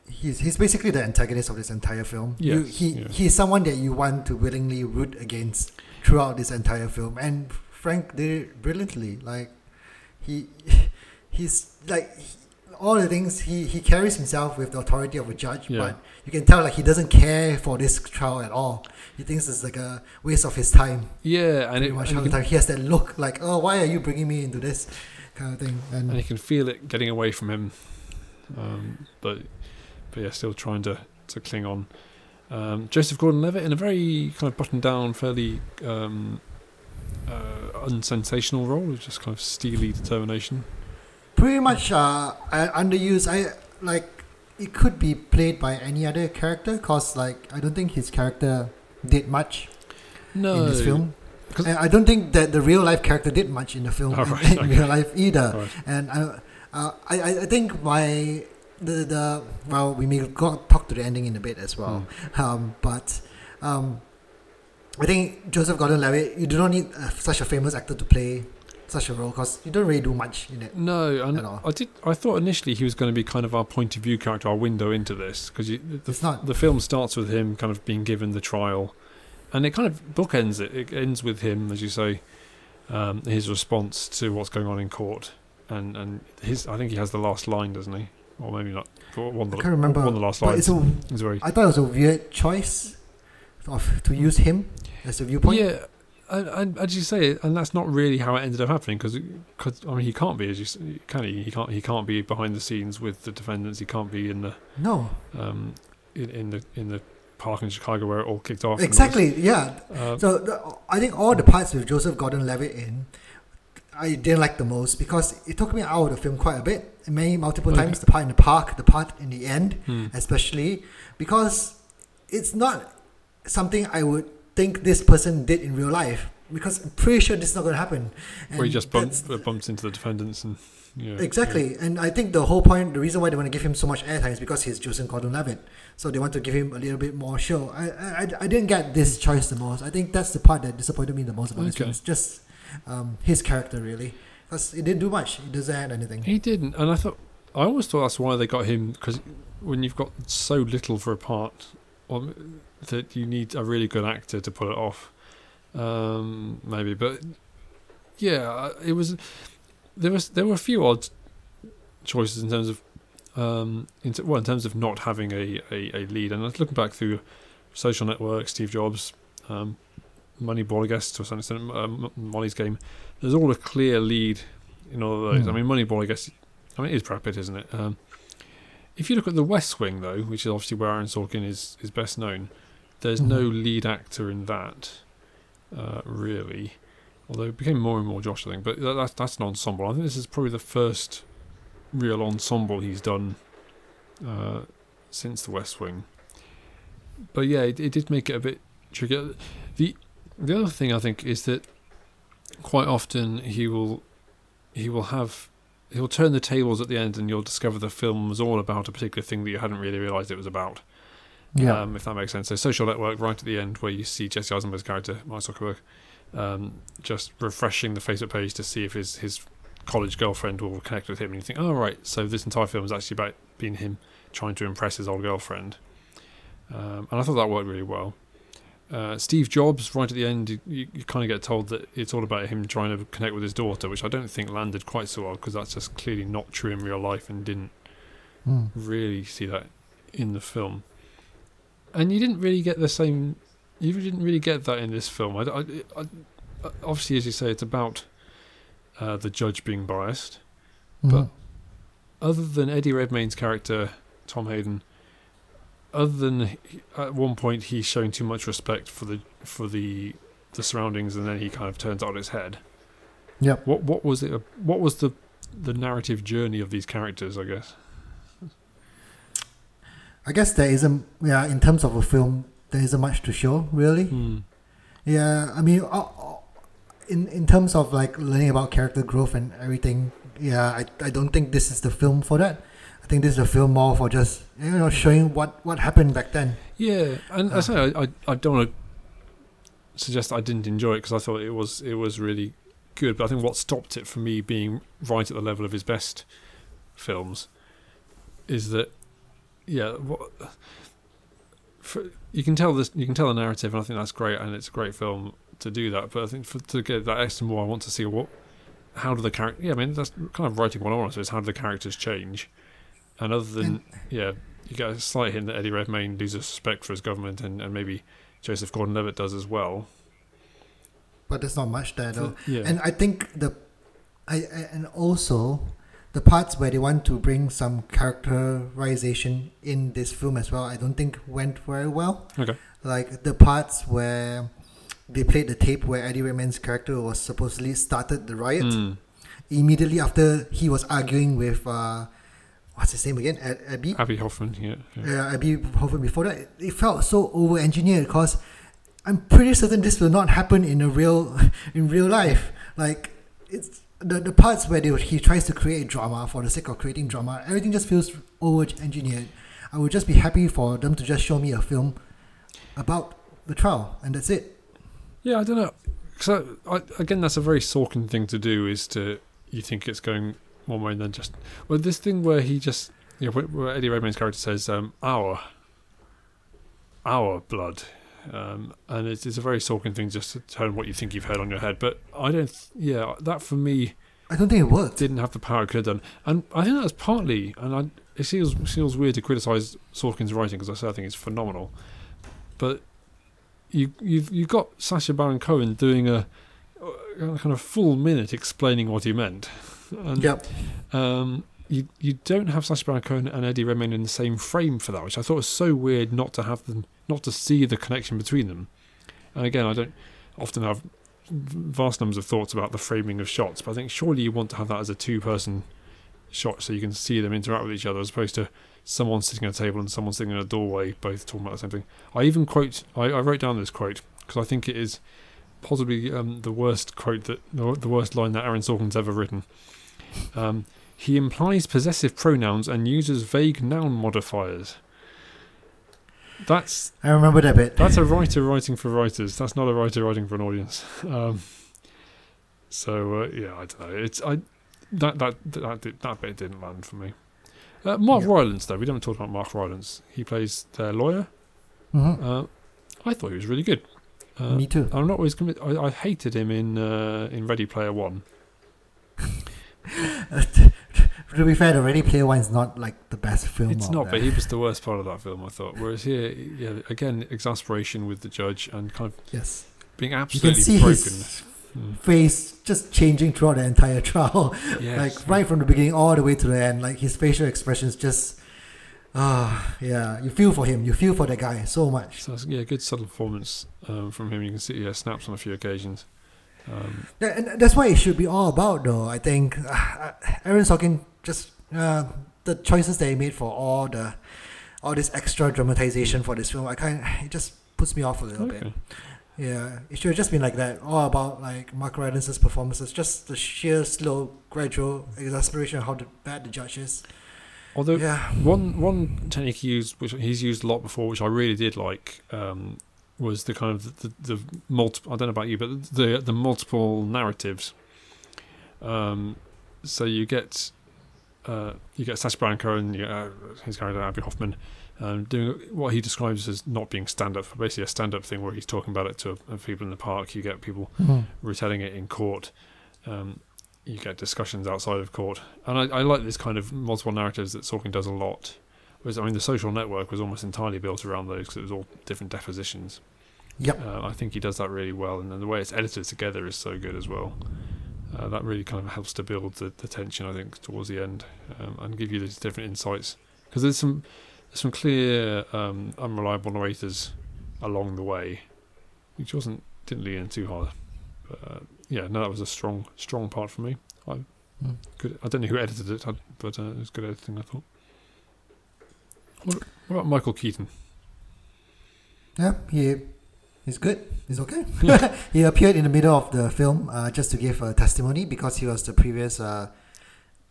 He's he's basically the antagonist of this entire film. You, he yeah. he's someone that you want to willingly root against throughout this entire film, and Frank did it brilliantly. Like he he's like he- all the things he he carries himself with the authority of a judge, Yeah. but you can tell like he doesn't care for this trial at all. He thinks it's like a waste of his time. Yeah, and it, much and all the time. He has that look like, oh, why are you bringing me into this kind of thing? And and you can feel it getting away from him. Um, but but yeah, still trying to to cling on. Um, Joseph Gordon-Levitt in a very kind of buttoned down, fairly um, uh, unsensational role, just kind of steely determination. pretty much uh, uh, underused. I like it could be played by any other character because like I don't think his character did much No, in this film. And I don't think that the real life character did much in the film Oh, in, right, in okay. real life either. Right. And I, uh, I, I think my the the well we may go talk to the ending in a bit as well. Hmm. Um, but um, I think Joseph Gordon-Levitt, you do not need uh, such a famous actor to play such a role because you don't really do much in it. No, and. I did. I thought initially he was going to be kind of our point of view character, our window into this, because the, the film starts with him kind of being given the trial, and it kind of bookends it. It ends with him, as you say, um, his response to what's going on in court, and and his. I think he has the last line, doesn't he? Or maybe not. One of I can't remember. one of the last But lines. it's all. It's very. I thought it was a weird choice of to use him as a viewpoint. Yeah, and, and as you say, and that's not really how it ended up happening because, I mean, he can't be as you can he? He can't. He can't be behind the scenes with the defendants. He can't be in the No, um, in, in the in the park in Chicago where it all kicked off. and exactly. Yeah. uh, So the, I think all the parts with Joseph Gordon-Levitt in, I didn't like the most because it took me out of the film quite a bit. Many multiple Okay. times. The part in the park, the part in the end, hmm. especially because it's not something I would think this person did in real life. Because I'm pretty sure this is not going to happen. where he just bumped, bumps into the defendants and yeah, Exactly, and I think the whole point, the reason why they want to give him so much airtime is because he's Joseph Gordon-Levitt. So they want to give him a little bit more show. I, I, I didn't get this choice the most. I think that's the part that disappointed me the most about this film. It's just um, his character really, because he didn't do much. He doesn't add anything. He didn't, and I thought I always thought that's why they got him because when you've got so little for a part, or that you need a really good actor to pull it off. Um, maybe, but yeah, it was. There was there were a few odd choices in terms of um, in t- well in terms of not having a, a, a lead. And I was looking back through Social Network, Steve Jobs, um, Moneyball, I guess to a certain extent, um, Molly's Game. There's all a clear lead in all of those. Hmm. I mean, Moneyball, I guess. I mean, it is Brad Pitt, isn't it? Um, if you look at The West Wing, though, which is obviously where Aaron Sorkin is is best known, there's no Mhm. lead actor in that, uh, really. Although it became more and more Josh, I think. But that, that's that's an ensemble. I think this is probably the first real ensemble he's done uh, since The West Wing. But yeah, it, it did make it a bit tricky. The the other thing I think is that quite often he will he will have he'll turn the tables at the end and you'll discover the film was all about a particular thing that you hadn't really realised it was about. Yeah, Um, if that makes sense. So Social Network right at the end where you see Jesse Eisenberg's character, Mark Zuckerberg, um, just refreshing the Facebook page to see if his, his college girlfriend will connect with him and you think, Oh right, so this entire film is actually about being him trying to impress his old girlfriend. Um, and I thought that worked really well. Uh, Steve Jobs, right at the end, you, you, kind of get told that it's all about him trying to connect with his daughter, which I don't think landed quite so well because that's just clearly not true in real life and didn't Hmm. really see that in the film. And you didn't really get the same. You didn't really get that in this film. I, I, I- obviously, as you say, it's about uh, the judge being biased. but- Mhm. Other than Eddie Redmayne's character, Tom Hayden, other than at one point he's showing too much respect for the for the the surroundings, and then he kind of turns on his head. Yep. What what was it? What was the the narrative journey of these characters? I guess. I guess there isn't. Yeah, in terms of a film, there isn't much to show really. Hmm. Yeah, I mean, uh, uh, in in terms of like learning about character growth and everything, yeah, I, I don't think this is the film for that. I think this is a film more for just you know showing what what happened back then. Yeah, and I Uh. say I, I, I don't want to suggest I didn't enjoy it because I thought it was it was really good. But I think what stopped it from me being right at the level of his best films is that yeah, what, for, you can tell this you can tell the narrative, and I think that's great, and it's a great film to do that. But I think for, to get that extra more, I want to see what how do the character. Yeah, I mean that's kind of writing one on. So it's how do the characters change, and other than And- yeah, you get a slight hint that Eddie Redmayne loses respect for his government, and, and maybe Joseph Gordon-Levitt does as well. But there's not much there though. Yeah, And I think the, I, I and also the parts where they want to bring some characterization in this film as well, I don't think went very well. Okay. Like the parts where they played the tape where Eddie Redmayne's character was supposedly started the riot Mm. immediately after he was arguing with uh, what's his name again, Ab- Abbie. Abbie Hoffman. Yeah, yeah. Yeah, Abbie Hoffman before that, it- felt so over engineered because I'm pretty certain this will not happen in a real in real life. Like it's the the parts where they, he tries to create drama for the sake of creating drama, everything just feels over engineered. I would just be happy for them to just show me a film about the trial, and that's it. Yeah, I don't know. So I, again, that's a very Sorkin thing to do. Is to you think it's going one way and then just well, this thing where he just you know, where, where Eddie Redmayne's character says um, "our, our blood," um, and it's, it's a very Sorkin thing just to turn what you think you've heard on your head. But I don't. Yeah, that for me I don't think it worked. didn't have the power it could have done, and I think that's partly. And I, it feels feels weird to criticize Sorkin's writing because I say I think it's phenomenal, but you you've you've got Sacha Baron Cohen doing a, a kind of full minute explaining what he meant, and Yep. um, you you don't have Sacha Baron Cohen and Eddie Redmayne in the same frame for that, which I thought was so weird not to have them, not to see the connection between them. And again, I don't often have vast numbers of thoughts about the framing of shots, but I think surely you want to have that as a two-person shot so you can see them interact with each other, as opposed to someone sitting at a table and someone sitting in a doorway, both talking about the same thing. I even quote, I, I wrote down this quote because I think it is possibly um, the worst quote that the the worst line that Aaron Sorkin's ever written. Um, he implies possessive pronouns and uses vague noun modifiers. That's I remember that bit. that's a writer writing for writers. That's not a writer writing for an audience. Um, so uh, yeah, I don't know. It's I that that that did, that bit didn't land for me. Uh, Mark Yeah. Rylance though, we don't talk about Mark Rylance. He plays their lawyer. Mhm. Uh, I thought he was really good. Uh, Me too. I'm not always convinced. I, I hated him in uh, in Ready Player One. to be fair, the Ready Player One is not like the best film. It's not, there. but he was the worst part of that film. I thought. Whereas here, yeah, again, exasperation with the judge and kind of yes. being absolutely You can see broken. his Mm. face just changing throughout the entire trial. Yes. like right from the beginning all the way to the end. Like his facial expressions just ah yeah. You feel for him. You feel for the guy so much. So yeah, good subtle performance um, from him. You can see yeah, snaps on a few occasions. Um, and that's what it should be all about though. I think uh, Aaron Sorkin just uh, the choices he made for all the all this extra dramatization for this film. I kind it just puts me off a little bit. Yeah, it should have just been like that. All about like Mark Rylance's performances, just the sheer slow, gradual exasperation of how the, bad the judge is. Although Yeah, one one technique he used, which he's used a lot before, which I really did like, um, was the kind of the, the, the multiple. I don't know about you, but the the multiple narratives. Um, so you get uh, you get Sacha Baron Cohen, you get, uh, his character Abbie Hoffman, um, doing what he describes as not being stand up, but basically a stand up thing where he's talking about it to uh, people in the park. You get people retelling it in court. Um, you get discussions outside of court, and I, I like this kind of multiple narratives that Sorkin does a lot. Whereas, I mean, the social network was almost entirely built around those because it was all different depositions. Yep. Uh, I think he does that really well, and then the way it's edited together is so good as well. Uh, that really kind of helps to build the, the tension, I think, towards the end, um, and give you these different insights. Because there's some there's some clear um, unreliable narrators along the way, which wasn't didn't lean in too hard. But uh, yeah, no, that was a strong strong part for me. I Mm. good. I don't know who edited it, but uh, it was good editing. I thought. What, what about Michael Keaton? Yeah, he he's good. He's okay. he appeared in the middle of the film uh, just to give a testimony because he was the previous uh,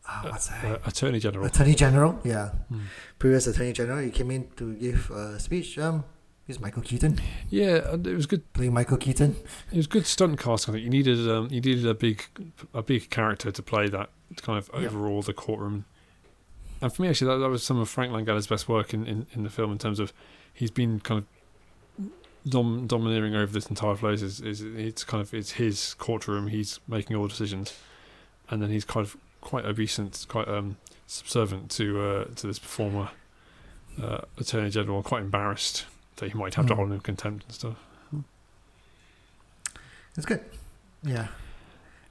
uh, what's that? uh, Attorney General. Attorney General, yeah, Hmm. previous Attorney General. He came in to give a speech. Um, he's Michael Keaton Yeah, it was good. playing Michael Keaton. It was good stunt casting. I think you needed um, you needed a big a big character to play that to kind of Yeah. overall the courtroom. And for me, actually, that, that was some of Frank Langella's best work in, in, in the film in terms of he's been kind of dom- domineering over this entire place. Is, is it's kind of it's his courtroom. He's making all the decisions, and then he's kind of quite obeisant, quite um, subservient to uh, to this performer, uh, attorney general, quite embarrassed that he might have to Hmm. hold him in contempt and stuff. It's good. Yeah.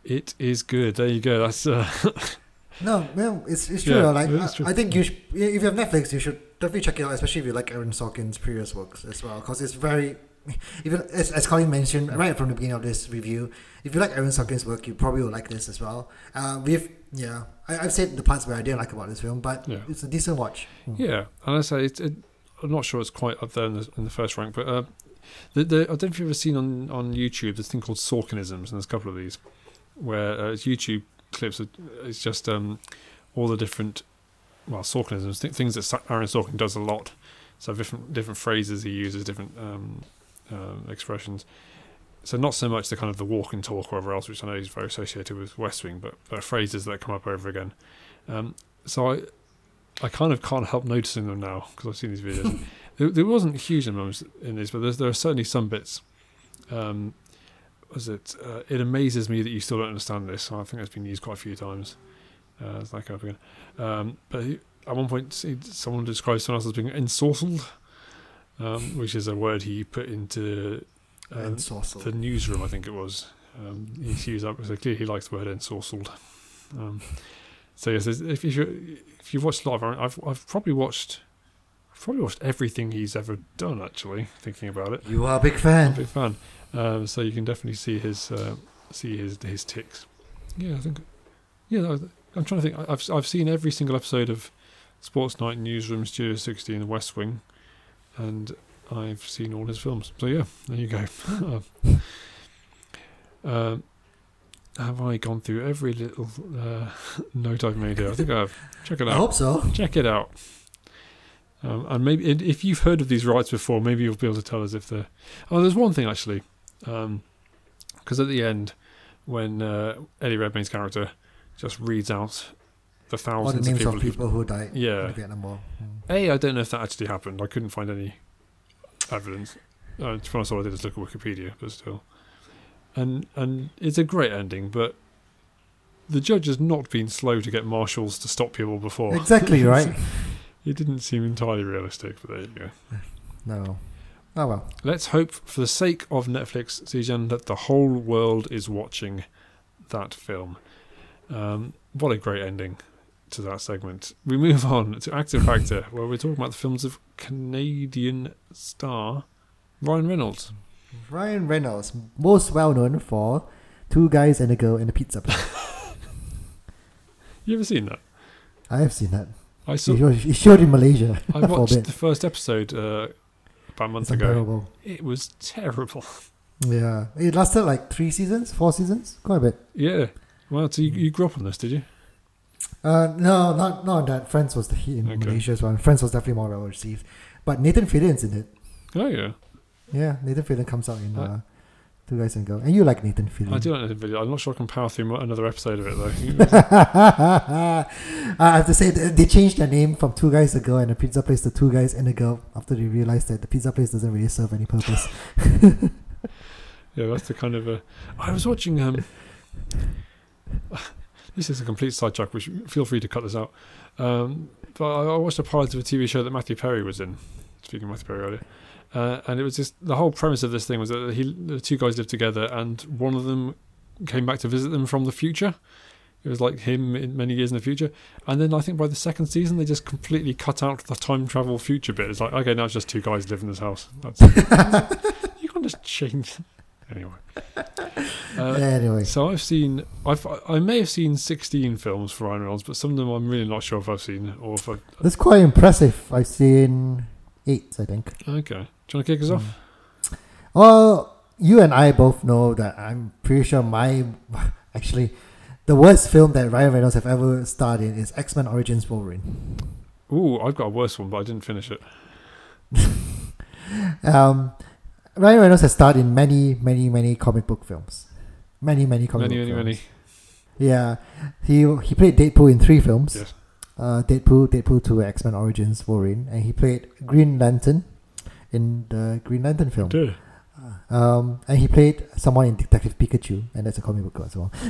It is good. There you go. That's uh, No, well, it's it's true. Yeah, like it is I, true. I think you, sh- if you have Netflix, you should definitely check it out, especially if you like Aaron Sorkin's previous works as well, because it's very, even as, as Colin mentioned right from the beginning of this review, if you like Aaron Sorkin's work, you probably will like this as well. Uh, we've yeah, I, I've said the parts where I didn't like about this film, but Yeah. it's a decent watch. Mm. Yeah, and I say it, it, I'm not sure it's quite up there in the, in the first rank, but uh, the, the, I don't know if you've ever seen on, on YouTube this thing called Sorkinisms, and there's a couple of these where uh, it's YouTube clips. Of, it's just um, all the different well Sorkinisms, th- things that Aaron Sorkin does a lot. So different different phrases he uses, different um, uh, expressions. So not so much the kind of the walk and talk or whatever else, which I know is very associated with West Wing, but are phrases that come up over again. Um, so I I kind of can't help noticing them now because I've seen these videos. there, there wasn't huge amounts in this, but there are certainly some bits. Um, was it? Uh, it amazes me that you still don't understand this. I think it's been used quite a few times. Uh, it's like up again. Um, but he, at one point, he, someone describes someone else as being ensorcelled, um, which is a word he put into uh, the newsroom, I think it was. Um, he's used up. So clearly, he likes the word ensorcelled. Um, so yes, if you if you've watched a lot of Aaron, I've I've probably watched I've probably watched everything he's ever done. Actually, thinking about it, you are a big I'm a fan. big fan. Um, so you can definitely see his uh, see his his ticks. Yeah, I think. Yeah, I'm trying to think. I've I've seen every single episode of Sports Night, Newsroom, Studio 60, and The West Wing, and I've seen all his films. So yeah, there you go. um, have I gone through every little uh, note I've made here? I think I have. Check it out. I hope so. Check it out. Um, and maybe if you've heard of these rights before, maybe you'll be able to tell us if they're. Oh, there's one thing actually, because at the end, when uh, Eddie Redmayne's character just reads out the All the thousands names of of people, people who died in Yeah. the Vietnam War. Mm. a, I don't know if that actually happened. I couldn't find any evidence. Uh, to be honest, all I did is look at Wikipedia, but still. And and it's a great ending, but the judge has not been slow to get marshals to stop people before. Exactly right. It didn't seem entirely realistic, but there you go. No. Oh well. Let's hope, for the sake of Netflix, Zijan, that the whole world is watching that film. Um, what a great ending to that segment. We move on to Actor Factor, where we're talking about the films of Canadian star Ryan Reynolds. Ryan Reynolds, most well known for Two Guys and a Girl in a Pizza Place. You ever seen that? I have seen that. I saw. He showed, he showed in Malaysia I watched the first episode uh, about a month It's ago. unbearable. It was terrible. Yeah, it lasted like three seasons, four seasons, quite a bit. Yeah. Well, so you, you grew up on this, did you? Uh, no, not not that. Friends was the hit in Okay. Malaysia as well. Friends was definitely more well received. But Nathan Fillion's in it. Oh yeah. Yeah, Nathan Fillion comes out in Uh, uh, Two Guys and Girl, and you like Nathan Fillion. I do like Nathan Fillion. I'm not sure I can power through another episode of it though. I have to say they changed their name from Two Guys a Girl and a Pizza Place to Two Guys and a Girl after they realized that the pizza place doesn't really serve any purpose. Yeah, that's the kind of a. I was watching. Um, this is a complete sidetrack. Which feel free to cut this out. Um, but I, I watched a pilot of a TV show that Matthew Perry was in. Speaking of Matthew Perry earlier, uh, and it was just the whole premise of this thing was that he, the two guys lived together, and one of them came back to visit them from the future. It was like him in many years in the future, and then I think by the second season they just completely cut out the time travel future bit. It's like okay, now it's just two guys live in this house. That's you can't just change. Anyway, uh, anyway, so I've seen, I've, I may have seen 16 films for Ryan Reynolds, but some of them I'm really not sure if I've seen or if I've. that's quite impressive. I've seen eight, I think. Okay. Do you want to kick us off? Well, you and I both know that I'm pretty sure my actually the worst film that Ryan Reynolds have ever starred in is X Men Origins Wolverine. Ooh, I've got a worse one, but I didn't finish it. Um, Ryan Reynolds has starred in many, many, many comic book films. Many, many comic Many, book many, films. many. Yeah, he he played Deadpool in three films. Yes. Uh, Deadpool, Deadpool Two, X Men Origins Wolverine, and he played Green Lantern in the Green Lantern film. Duh. Um, and he played someone in Detective Pikachu, and that's a comic book as well.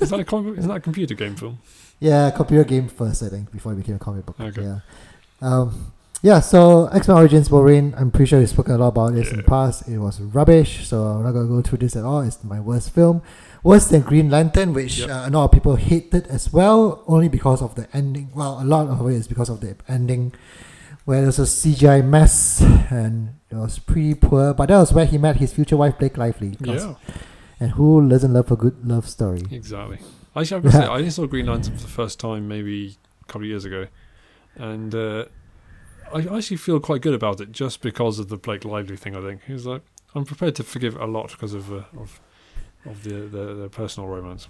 Is that a comic, isn't that a computer game film? Yeah, computer game first, I think, before it became a comic book. Okay. Yeah. Um, yeah, so X Men Origins Wolverine, I'm pretty sure we've spoken a lot about this in the past. It was rubbish, so I'm not going to go through this at all. It's my worst film. Worse than Green Lantern, which Yep. uh, a lot of people hated as well, only because of the ending. Well, a lot of it is because of the ending, where there's a CGI mess and it was pretty poor. But that was where he met his future wife, Blake Lively. Yeah, And who doesn't love a good love story? exactly. Actually, I've say, I saw Green Lantern for the first time maybe a couple of years ago, and uh, I actually feel quite good about it just because of the Blake Lively thing. I think he's like, I'm prepared to forgive a lot because of uh, of of the, the the personal romance.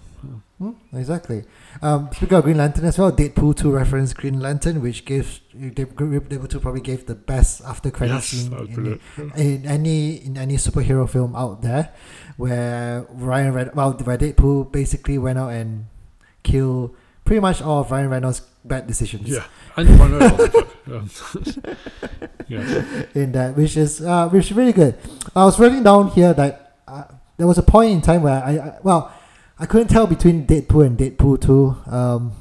Hmm, exactly. Um, speaking of Green Lantern as well, Deadpool 2 reference Green Lantern, which gives Deadpool 2 probably gave the best after credit yes, scene in, in any in any superhero film out there, where Ryan Red well, where Deadpool basically went out and killed pretty much all of Ryan Reynolds' bad decisions. Yeah, and um, yeah, in that, which is uh, which is really good. I was writing down here that uh, there was a point in time where I, I well, I couldn't tell between Deadpool and Deadpool two um,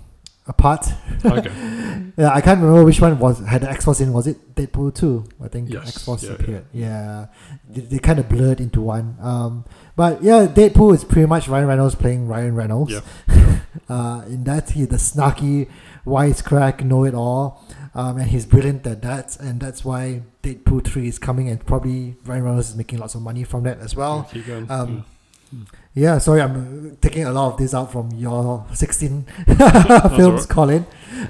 apart. okay. Yeah, I can't remember which one was had the X Force in. Was it Deadpool two? I think Yes, X Force yeah, yeah. appeared. Yeah, They, they kind of blurred into one. Um, but yeah, Deadpool is pretty much Ryan Reynolds playing Ryan Reynolds. Yeah. Uh, in that he the snarky, wisecrack, know it all, um, and he's brilliant at that, and that's why Deadpool three is coming, and probably Ryan Reynolds is making lots of money from that as well. Keep um, yeah. Yeah, sorry, I'm uh, taking a lot of this out from your 16 alright. films, Colin.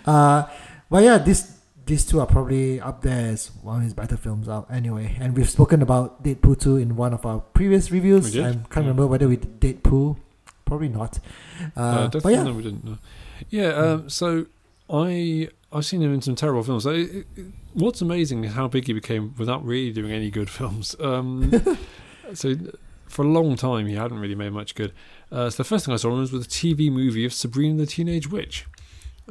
Uh, but yeah, this these two are probably up there as one of his better films out anyway. And we've spoken about Deadpool 2 in one of our previous reviews. I can't yeah. remember whether we did Deadpool. Probably not. Uh, Uh, but definitely, yeah, no, we didn't. No. Yeah, um, so I I've seen him in some terrible films. It, it, it- what's amazing is how big he became without really doing any good films. Um, so for a long time he hadn't really made much good. Uh, so the first thing I saw him was with a TV movie of Sabrina the Teenage Witch,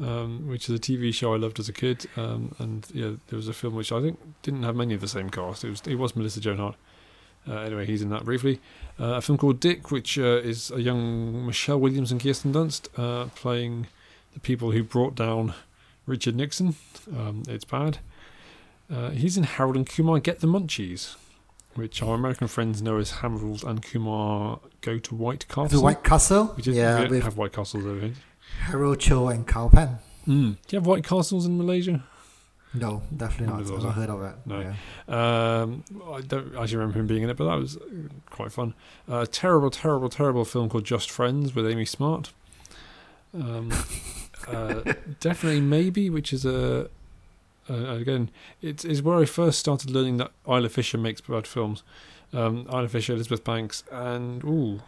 um, which is a TV show I loved as a kid. Um, and yeah, there was a film which I think didn't have many of the same cast. It was it was Melissa Joan Hart. Uh, anyway, he's in that briefly. Uh, a film called Dick, which uh, is a young Michelle Williams and Kirsten Dunst uh, playing the people who brought down Richard Nixon. Um, it's bad. Uh, he's in Harold and Kumar Get the Munchies, which our American friends know as Harold and Kumar Go to White Castle. the White Castle. we yeah, don't with have White Castles over here. Harold Cho and Kal Penn. Mm. Do you have White Castles in Malaysia? No, definitely not. I've not heard of that. No. Yeah. Um, I don't actually remember him being in it, but that was uh, quite fun. A terrible, terrible, terrible film called Just Friends with Amy Smart. Um, uh, definitely maybe, which is a uh, again, it's, it's where I first started learning that Isla Fisher makes bad films. Um, Isla Fisher, Elizabeth Banks, and ooh,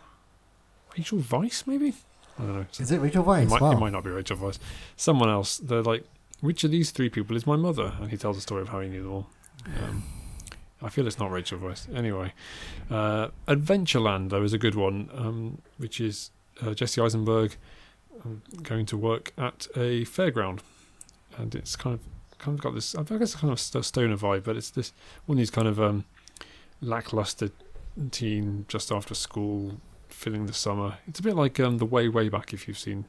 Rachel Weisz maybe. I don't know. Is it Rachel It Weisz? might, wow. it might not be Rachel Weisz. Someone else. They're like, which of these three people is my mother? And he tells the story of how he knew them all. Um, I feel it's not Rachel Weisz. Anyway, uh, Adventureland though is a good one, um, which is uh, Jesse Eisenberg um, going to work at a fairground, and it's kind of kind of got this. I guess it's kind of st- stoner vibe, but it's this one of these kind of um, lackluster teen just after school, filling the summer. It's a bit like um, the way way back if you've seen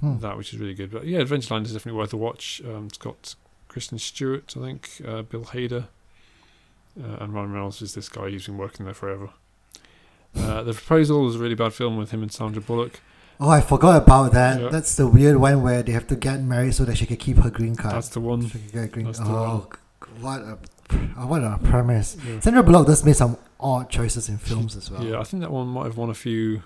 Hmm. that, which is really good. But yeah, Adventureland is definitely worth a watch. Um, it's got Kristen Stewart, I think, uh, Bill Hader, uh, and Ryan Reynolds is this guy who's been working there forever. Uh, the Proposal is a really bad film with him and Sandra Bullock. Oh, I forgot about that. Yeah. That's the weird one where they have to get married so that she can keep her green card. That's the one. She can get a green. That's the oh, what a oh, what a premise. Yeah. Sandra Bullock does make some odd choices in films as well. Yeah, I think that one might have won a few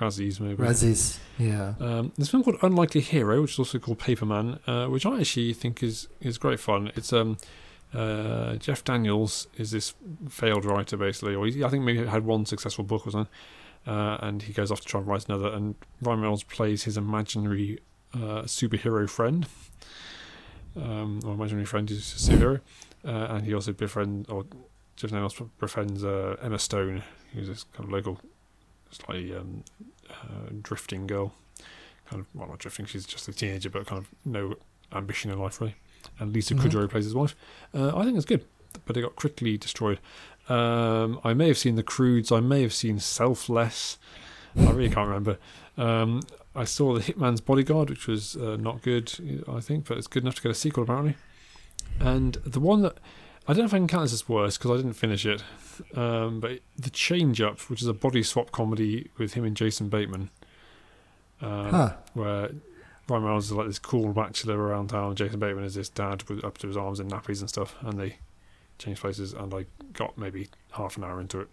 Razzies, maybe. Razzies. Yeah. Um, there's a film called Unlikely Hero, which is also called Paperman, uh, which I actually think is is great fun. It's um, uh, Jeff Daniels is this failed writer basically, or he, I think maybe had one successful book or something, uh, and he goes off to try and write another. And Ryan Reynolds plays his imaginary uh, superhero friend, um, or imaginary friend is a superhero, uh, and he also befriends or just now befriends uh, Emma Stone, who's this kind of local, slightly um, uh, drifting girl. Kind of, well, not drifting. She's just a teenager, but kind of no ambition in life really. And Lisa Mhm. Kudrow plays his wife. Uh, I think it's good, but it got critically destroyed. Um, I may have seen The Croods. I may have seen Selfless. I really can't remember. Um, I saw The Hitman's Bodyguard, which was uh, not good, I think, but it's good enough to get a sequel apparently. And the one that I don't know if I can count this as worse because I didn't finish it. Um, but The Change Up, which is a body swap comedy with him and Jason Bateman, um, Huh. where Ryan Reynolds is like this cool bachelor around town. Jason Bateman is this dad with up to his arms in nappies and stuff, and they change places. And I got maybe half an hour into it.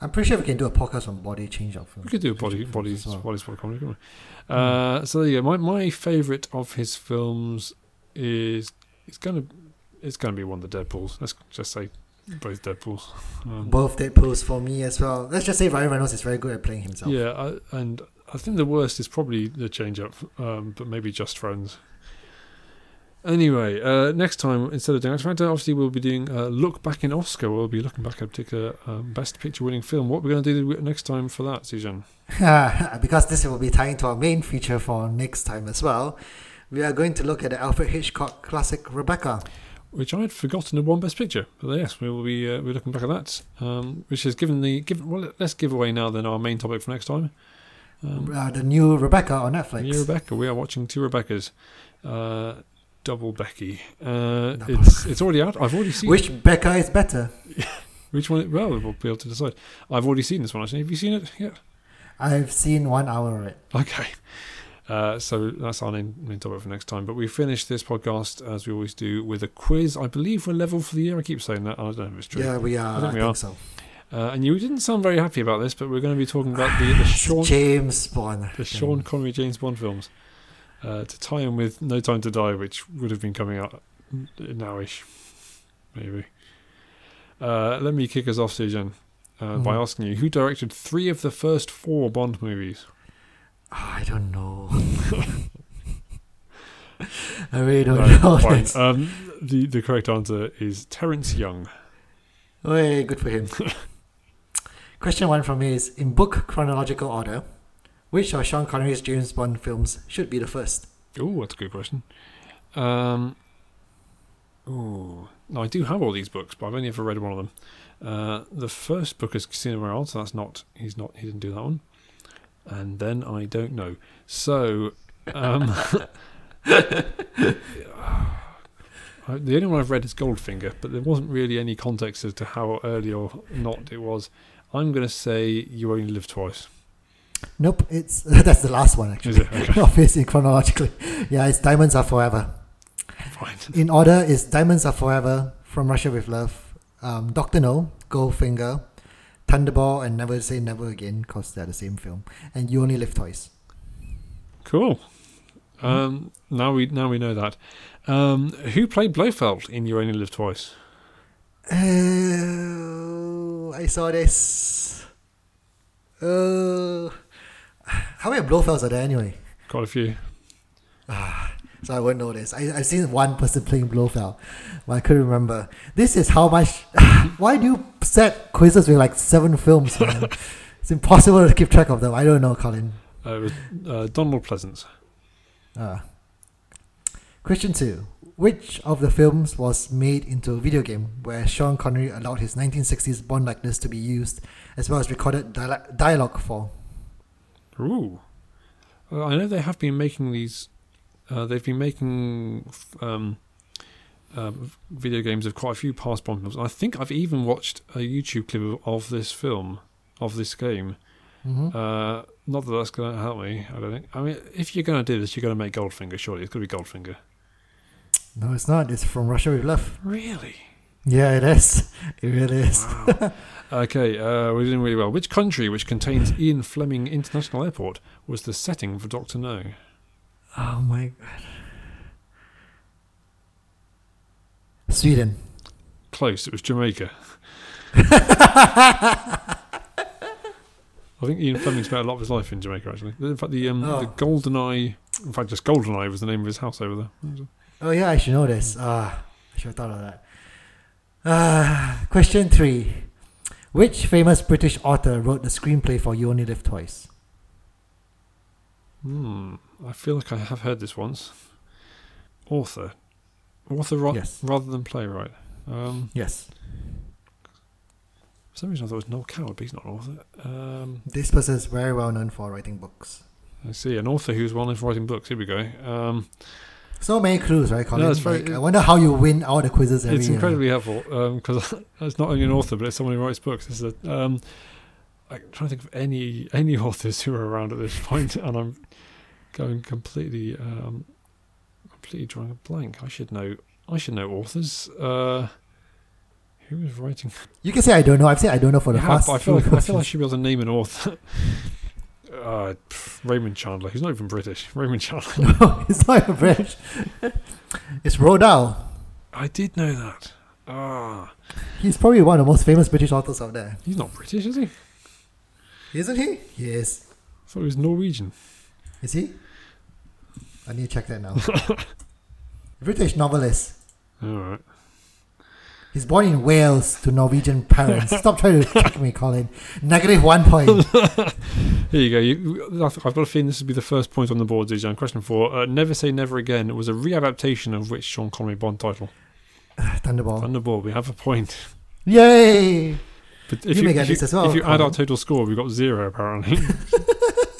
I'm pretty sure we can do a podcast on body change up films. We could do a body bodies well. body swap comedy, couldn't we? Uh, so there you go. My my favourite of his films is it's gonna it's gonna be one of the Deadpool's. Let's just say both Deadpool's. Um, Both Deadpool's for me as well. Let's just say Ryan Reynolds is very good at playing himself. yeah, I, and I think the worst is probably the change up, um, but maybe just friends. Anyway, uh, next time instead of doing X Factor, obviously we'll be doing uh, look back in Oscar. We'll be looking back at a particular um, best picture winning film. What we're going to do next time for that, Susan? because this will be tying to our main feature for next time as well. We are going to look at the Alfred Hitchcock classic Rebecca. which I had forgotten had won Best Picture. But yes, we will be uh, we're looking back at that, um, which has given the given. Well, let's give away now then our main topic for next time. Um, Uh, the new Rebecca on Netflix. new Rebecca, we are watching two Rebeccas, uh, double Becky. Uh, it's it's already out. I've already seen Which Becca is better? which one. Well, we'll be able to decide. I've already seen this one. Actually, have you seen it yet? I've seen one hour of it. Okay. Uh, so that's our main, topic for next time. But we finish this podcast as we always do with a quiz. I believe we're level for the year. I keep saying that. I don't know if it's true. Yeah, we are. I I think think, we are. so. Uh, and you didn't sound very happy about this, but we're going to be talking about the, the Sean James Bond. the Sean Connery James Bond films uh, to tie in with No Time to Die, which would have been coming out nowish, maybe. Uh, let me kick us off, Zijan, uh, by Mhm. asking you who directed three of the first four Bond movies. Oh, I don't know. I really don't Right, know. fine. this. Um, the the correct answer is Terence Young. Hey, good for him. Question one from me is In book chronological order, which of Sean Connery's James Bond films should be the first? Oh, that's a good question. Um, oh, no, I do have all these books, but I've only ever read one of them. Uh, the first book is Casino Royale, so that's not he's not he didn't do that one. And then I don't know. So, um, the only one I've read is Goldfinger, but there wasn't really any context as to how early or not it was. I'm going to say You Only Live Twice. Nope, it's that's the last one actually. Okay, Obviously, chronologically. Yeah, it's Diamonds Are Forever. fine. In order is Diamonds Are Forever, From Russia with Love, um, Doctor No, Goldfinger, Thunderball, and Never Say Never Again, because they're the same film. And You Only Live Twice. Cool. Um, now we now we know that. Um, who played Blofeld in You Only Live Twice? Oh, I saw this. Oh, how many Blofelds are there anyway? Quite a few. So I won't know this. I, I've seen one person playing Blofeld, but I couldn't remember. This is how much. why do you set quizzes with like seven films, man? it's impossible to keep track of them. I don't know, Colin. Uh, it was uh, Donald Pleasence. Uh, question two. Which of the films was made into a video game where Sean Connery allowed his 1960s Bond likeness to be used as well as recorded dialogue, for? Ooh. Well, I know they have been making these. Uh, they've been making um, uh, video games of quite a few past Bond films. I think I've even watched a YouTube clip of this film, of this game. Mm-hmm. Uh, not that that's going to help me. I don't think. I mean, if you're going to do this, you're going to make Goldfinger. Surely it's going to be Goldfinger. No, it's not. It's from Russia with Love. Really? Yeah, it is. It really is. Wow. okay, uh, we're doing really well. Which country, which contains Ian Fleming International Airport, was the setting for Doctor No? Oh my god. Sweden. Close. It was Jamaica. I think Ian Fleming spent a lot of his life in Jamaica. Actually, in fact, the um, the Oh. Goldeneye, in fact, just Goldeneye was the name of his house over there. Oh yeah, I should know this. Ah, I should have thought of that. Ah, question three: Which famous British author wrote the screenplay for You Only Live Twice? Hmm. I feel like I have heard this once. Author, author ro- Yes. rather than playwright. Um, Yes, for some reason I thought it was Noel Coward, but he's not an author. Um, this person is very well known for writing books. I see an author who's well known for writing books. Here we go. Um, So many clues, right, Colin? No, very- Like, I wonder how you win all the quizzes every it's year. incredibly helpful because it's not only an author, but it's someone who writes books. This is a, um, I'm trying to think of any any authors who are around at this point, and I'm going completely um, completely drawing a blank. I should know. I should know authors. Uh, who was writing? You can say I don't know. I've said I don't know for the Yeah, past I feel like I feel I should be able to name an author. uh, Raymond Chandler. He's not even British. Raymond Chandler. no, it's not even British. it's Roald Dahl. I did know that. Ah, He's probably one of the most famous British authors out there. he's not British, is he? Isn't he? Yes. I thought he was Norwegian. Is he? I need to check that now. British novelist. All right. He's born in Wales to Norwegian parents. Stop trying to trick me, Colin. Negative one point. Here you go. You, I've got a feeling this will be the first point on the board, Zijan. Question four. Uh, Never Say Never Again. It was a readaptation of which Sean Connery Bond title? Thunderball. Thunderball. We have a point. Yay! But if You you, may get if you, this as well, if you add our total score, we've got zero apparently.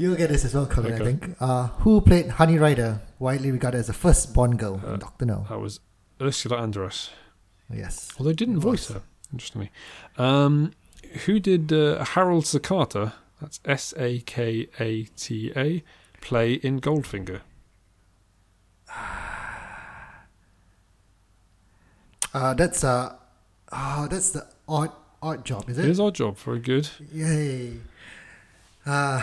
You'll get this as well, Colin, I think. Uh, who played Honey Ryder, widely regarded as the first Bond girl Uh, Doctor No? that was Ursula Andress. Yes. Although didn't voice her, interestingly. Um, who did uh, Harold Sakata? That's S A K A T A. Play in Goldfinger. Uh, that's uh, oh, that's the odd Oddjob, is It it? is our job. Very good. Yay. Uh,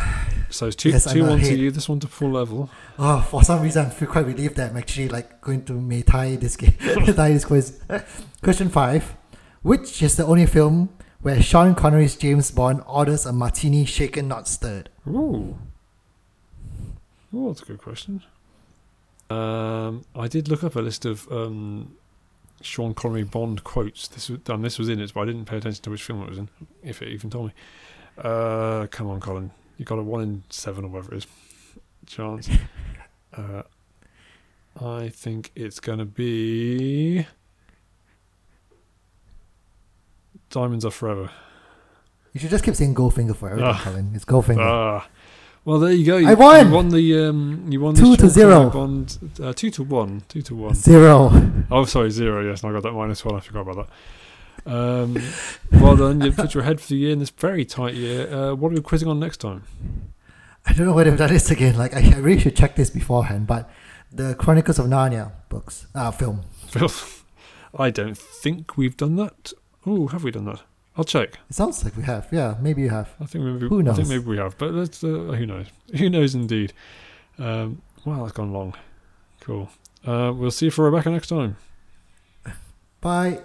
So it's two Yes, two one to you. This one to full level. oh, for some reason, I feel quite relieved that I'm actually like going to May tie this game, tie this quiz. Question five: Which is the only film where Sean Connery's James Bond orders a martini shaken, not stirred? Ooh. Oh, that's a good question. Um, I did look up a list of um, Sean Connery Bond quotes. This was, and this was in it, but I didn't pay attention to which film it was in, if it even told me. Uh, come on, Colin. You got a one in seven or whatever it is chance. Uh, I think it's going to be Diamonds Are Forever. You should just keep saying Goldfinger for everything, Ah. Colin. It's Goldfinger. Ah, well, there you go. You, I won! You won the um, you won Two the to Sean zero. Bond uh, two to one. Two to one. Zero. Oh, sorry, zero. Yes, and I got that minus one. I forgot about that. Um, well done. You put your head for the year in this very tight year. Uh, what are we quizzing on next time? I don't know whether that is again. Like, I, I really should check this beforehand. But the Chronicles of Narnia books, uh, film. Phil, I don't think we've done that. Oh, have we done that? I'll check. It sounds like we have. Yeah, maybe you have. I think maybe. Who I think maybe we have, but let's. Uh, who knows? Who knows indeed. Um, wow, that's gone long. Cool. Uh, we'll see you for Rebecca next time. Bye.